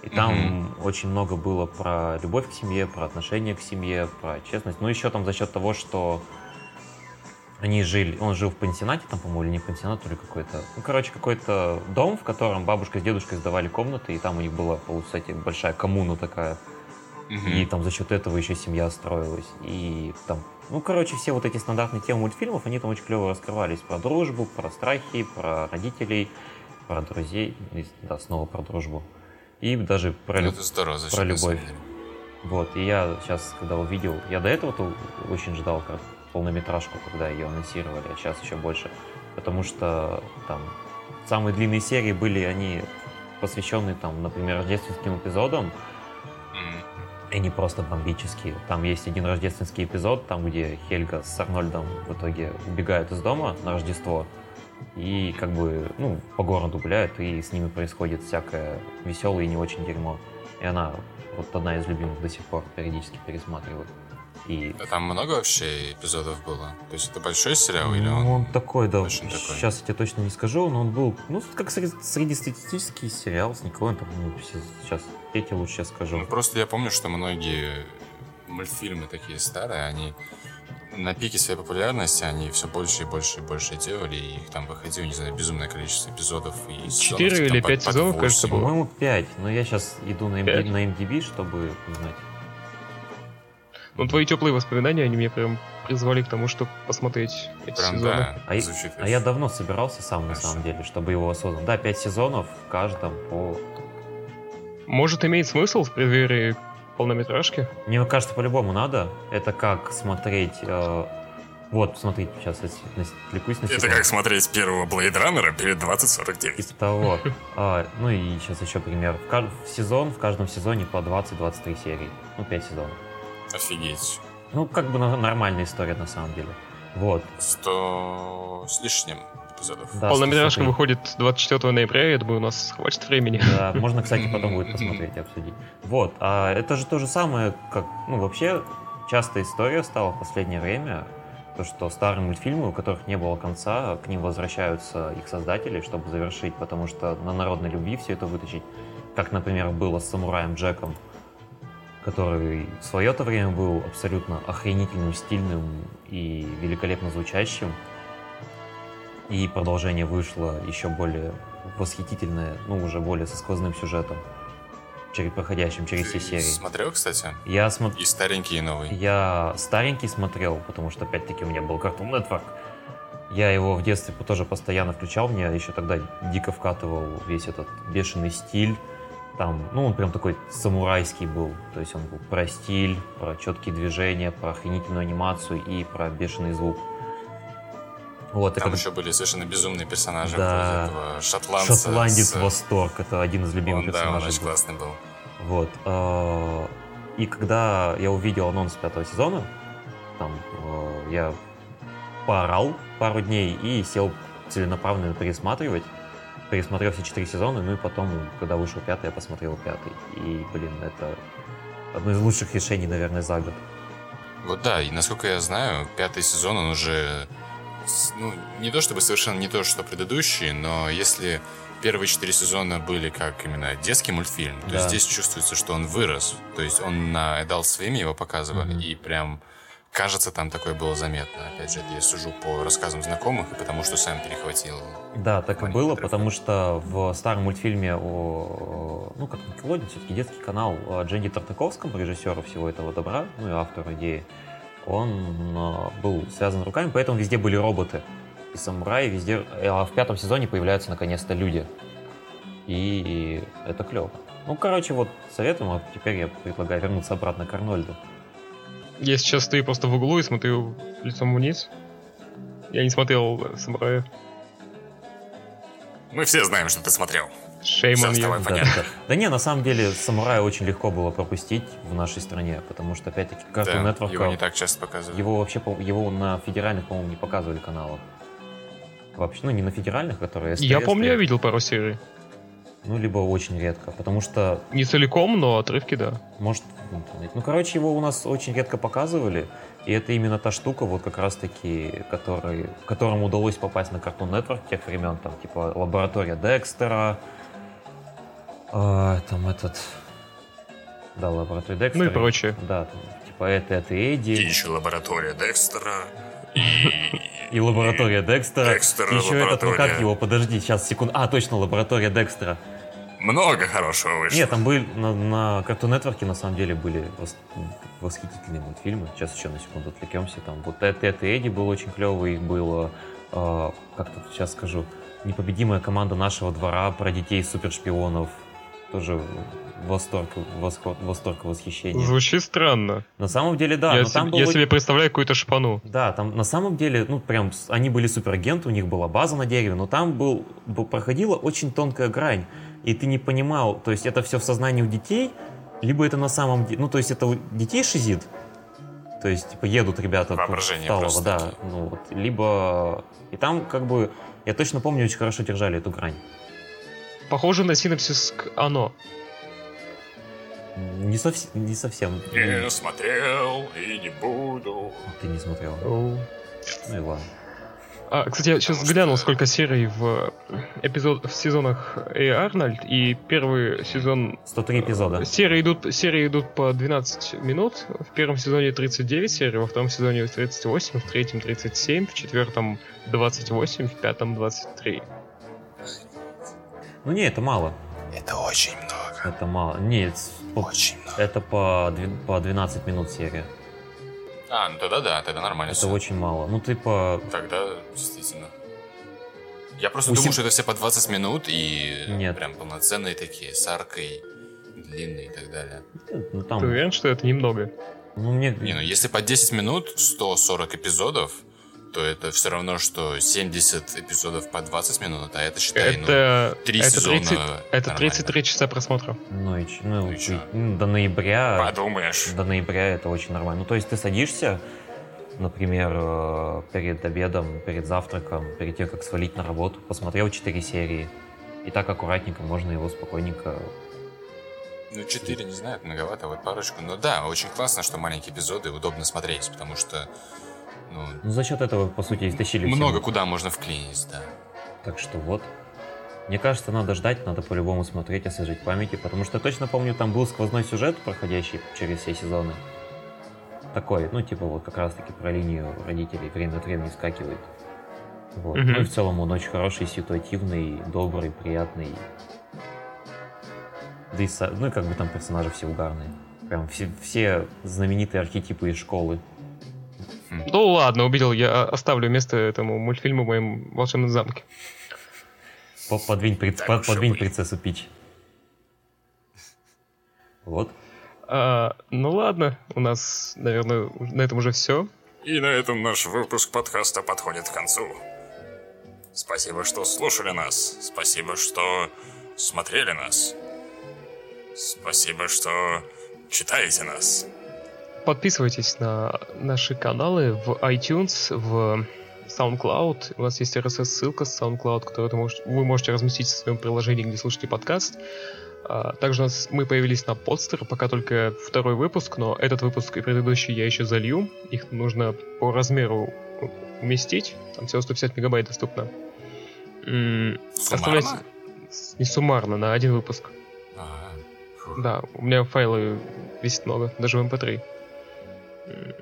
И там очень много было про любовь к семье, про отношение к семье, про честность. Ну, еще там за счет того, что они жили, он жил в пансионате, там, по-моему, или не пансионат, то ли какой-то, ну, короче, какой-то дом, в котором бабушка с дедушкой сдавали комнаты, и там у них была, получается, большая коммуна такая, Мгм. и там за счет этого еще семья строилась. И там, ну, короче, все вот эти стандартные темы мультфильмов, они там очень клево раскрывались. Про дружбу, про страхи, про родителей, про друзей. Да, снова про дружбу. И даже про, это здорово, про любовь. Вот, и я сейчас, когда увидел, я до этого-то очень ждал как полнометражку, когда ее анонсировали, а сейчас еще больше. Потому что там самые длинные серии были, они посвященные там, например, рождественским эпизодам. И они просто бомбические. Там есть один рождественский эпизод, там, где Хельга с Арнольдом в итоге убегают из дома на Рождество. И как бы, ну, по городу гуляют, и с ними происходит всякое веселое и не очень дерьмо. И она вот одна из любимых до сих пор периодически пересматриваю. И А Там много вообще эпизодов было? То есть это большой сериал или ну, он? он такой, да. очень такой? Сейчас я тебе точно не скажу, но он был, ну, как сред- среднестатистический сериал с Николаем, там, ну, сейчас, я тебе лучше скажу. Ну, просто я помню, что многие мультфильмы такие старые, они на пике своей популярности, они все больше и больше и больше делали, и их там выходило, не знаю, безумное количество эпизодов. И Четыре или пять сезонов, восемь. кажется, было. По-моему, 5, но я сейчас иду на, MD Пять? на MDB, чтобы узнать. Ну, твои теплые воспоминания, они мне прям призвали к тому, чтобы посмотреть эти Прям сезоны. да, А, я- звучит а я давно собирался сам, на Хорошо. самом деле, чтобы его осознал. Да, пять сезонов в каждом по... Может, имеет смысл в преддверии полнометражки? Мне кажется, по-любому надо. Это как смотреть... э, Вот, смотрите, сейчас отвлекусь на Это секунду. как смотреть первого Блейд Раннера перед 2049. Типа того. А, ну и сейчас еще пример. В, каж- в сезон, в каждом сезоне по 20-23 серии. Ну, 5 сезонов. Офигеть. Ну, как бы на- нормальная история на самом деле. Вот. Сто с лишним эпизодов. Да, Полнометражка 103. выходит 24 ноября, я думаю, у нас хватит времени. Да, можно, кстати, потом будет посмотреть и обсудить. Вот, а это же то же самое, как, ну, вообще, частая история стала в последнее время, то, что старые мультфильмы, у которых не было конца, к ним возвращаются их создатели, чтобы завершить, потому что на народной любви все это вытащить. Как, например, было с самураем Джеком, который в свое-то время был абсолютно охренительным, стильным и великолепно звучащим. И продолжение вышло еще более восхитительное, ну, уже более со сквозным сюжетом, через, проходящим через все серии. смотрел, кстати? Я, смо- И старенький, и новый. я старенький смотрел, потому что, опять-таки, у меня был Cartoon Network. Я его в детстве тоже постоянно включал, мне еще тогда дико вкатывал весь этот бешеный стиль. Там, ну, он прям такой самурайский был. То есть он был про стиль, про четкие движения, про охренительную анимацию и про бешеный звук. Вот, Там когда- еще были совершенно безумные персонажи. Да. этого шотландца. Шотландец с- Восторг, это один из любимых Он, да, он персонажей. очень был. классный был. Вот. э, И когда я увидел анонс пятого сезона, там э, я поорал пару дней и сел целенаправленно пересматривать. Пересмотрел все четыре сезона, ну и потом, когда вышел пятый, я посмотрел пятый. И, блин, это одно из лучших решений, наверное, за год. Вот да, и насколько я знаю, пятый сезон, он уже, ну, не то чтобы совершенно не то, что предыдущие, но если первые четыре сезона были как именно детский мультфильм, то Да. здесь чувствуется, что он вырос. То есть он на Adult Swim его показывали, Мгм. и прям, кажется, там такое было заметно. Опять же, это я сужу по рассказам знакомых, и потому что сам перехватил. Да, так и было, потому что в старом мультфильме о, ну, как Никелодин, все-таки детский канал Дженни Тартаковском, режиссеру всего этого добра, ну и автору идеи, он э, был связан руками, поэтому везде были роботы и самураи, везде, а в пятом сезоне появляются наконец-то люди. И это клево. Ну, короче, вот советуем, а теперь я предлагаю вернуться обратно к Арнольду. Я сейчас стою просто в углу и смотрю лицом вниз. Я не смотрел э, «Самурая». Мы все знаем, что ты смотрел. Вставай. Да, Понятно. да, да. Да не, на самом деле, самурая очень легко было пропустить в нашей стране, потому что, опять-таки, Cartoon Да, Network его не так часто показывают. Его вообще, его на федеральных, по-моему, не показывали каналах. Вообще, ну не на федеральных, которые Я STS, помню, я видел пару серий. Ну, либо очень редко, потому что, Не целиком, но отрывки, да. может, интернете. Ну, короче, его у нас очень редко показывали, и это именно та штука, вот как раз-таки, который, которому удалось попасть на Cartoon Network тех времен, там, типа, лаборатория Декстера, а, там этот, да, лаборатория Декстера. Ну и прочее. Да, там, типа, это, это И Эдди. еще лаборатория Декстера. И... И лаборатория Декстера. Декстера, Еще этот, ну как его, подожди, сейчас, секунду. А, точно, лаборатория Декстера. Много хорошего вышло. Нет, там были, на, на Cartoon Network на самом деле были вос- восхитительные мультфильмы. Сейчас еще на секунду отвлекемся. Там вот это, это Эдди был очень клевый, было, э, как тут сейчас скажу, непобедимая команда нашего двора про детей супершпионов. Тоже восторг, восход- восторг восхищение. Звучит странно. На самом деле, да, я но там себе, был я себе представляю какую-то шпану. Да, там на самом деле, ну, прям, они были суперагенты, у них была база на дереве, но там был, был- проходила очень тонкая грань, и ты не понимал, то есть это все в сознании у детей, либо это на самом деле, ну, то есть это у детей шизит, то есть, типа, едут ребята Воображение Сталово, просто да, ну, вот, либо, и там, как бы, я точно помню, очень хорошо держали эту грань. Похоже на синапсис к «Оно». Не, совсем, не совсем. Не смотрел и не буду. Ты не смотрел. Ну и ладно. А, кстати, я сейчас глянул, сколько серий в эпизод в сезонах Эй Арнольд, и первый сезон 103 эпизода. Серии идут, серии идут по 12 минут. В первом сезоне 39 серий, во втором сезоне 38, в третьем 37, в четвертом 28, в пятом 23. Ну не, это мало. Это очень много. Это мало. Нет, по- Очень много. Это по, по 12 минут серия. А, ну тогда да, тогда нормально. Это всё. очень мало. Ну, типа, Тогда действительно. Я просто У думал, сем- что это все по 20 минут и Нет. прям полноценные такие, с аркой, длинные и так далее. ну Ты там, уверен, что это немного? ну мне, Не, ну если по 10 минут 140 эпизодов, то это все равно, что 70 эпизодов по 20 минут, а это считай, ну, это, три это, сезона 30, это нормально. 33 часа просмотра. ну, и ну, Ну и чё? ну, до ноября, подумаешь. до ноября это очень нормально. Ну, то есть ты садишься, например, э, перед обедом, перед завтраком, перед тем, как свалить на работу, посмотрел 4 серии, и так аккуратненько можно его спокойненько... Ну, 4, не знаю, это многовато, вот парочку. Но да, очень классно, что маленькие эпизоды удобно смотреть, потому что, ну, Ну, за счет этого, по сути, истощили много куда можно вклинить, да. Так что вот. Мне кажется, надо ждать, надо по-любому смотреть, освежить памяти, потому что я точно помню, там был сквозной сюжет, проходящий через все сезоны. Такой, ну, типа вот как раз-таки про линию родителей время от времени скакивает. Вот. Мгм. Ну и в целом он очень хороший, ситуативный, добрый, приятный. Да и, ну и как бы там персонажи все угарные. Прям все, все знаменитые архетипы из школы. Ну ладно, убедил, я оставлю место этому мультфильму в моем волшебном замке. По- Подвинь, Так под- подвинь принцессу Пич. Вот. А, ну ладно, у нас, наверное, на этом уже все. И на этом наш выпуск подкаста подходит к концу. Спасибо, что слушали нас. Спасибо, что смотрели нас. Спасибо, что читаете нас. Подписывайтесь на наши каналы в iTunes, в SoundCloud. У нас есть RSS-ссылка с SoundCloud, которую вы можете разместить в своем приложении, где слушаете подкаст. А, Также у нас, мы появились на Podster, пока только второй выпуск, но этот выпуск и предыдущий я еще залью. Их нужно по размеру уместить. Там всего 150 мегабайт доступно. Суммарно? оставляйте- Не суммарно, на один выпуск. А, фух. Да, у меня файлы весит много, даже в MP3. М,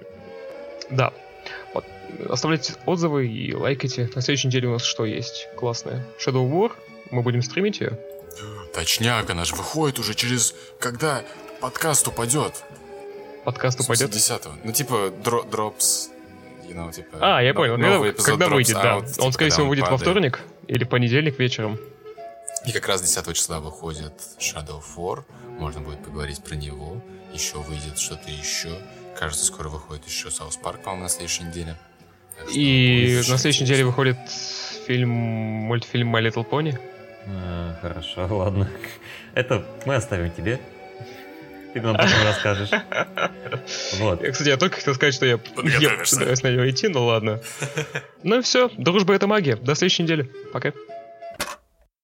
Да. Вот. Оставляйте отзывы и лайкайте. На следующей неделе у нас что есть классное? Shadow War. Мы будем стримить ее. Точняк, она же выходит уже через... Когда подкаст упадет? Подкаст упадет. 10 Ну, типа, дро- дропс... you know, типа, А, я понял. Когда, когда выйдет, да. out, Он, типа, скорее когда всего, он выйдет во падает. вторник или понедельник вечером. И как раз 10 числа выходит Shadow 4. Можно будет поговорить про него. Еще выйдет что-то еще. Кажется, скоро выходит еще Саус Парк, по-моему, на следующей неделе. Так И на следующей неделе выходит фильм, мультфильм My Little Pony. А, хорошо, ладно. Это мы оставим тебе. Ты нам потом расскажешь. Вот. Я, кстати, я только хотел сказать, что я, я Подготовишься. собираюсь на него идти, ну ладно. Ну и все. Дружба это магия. До следующей недели. Пока.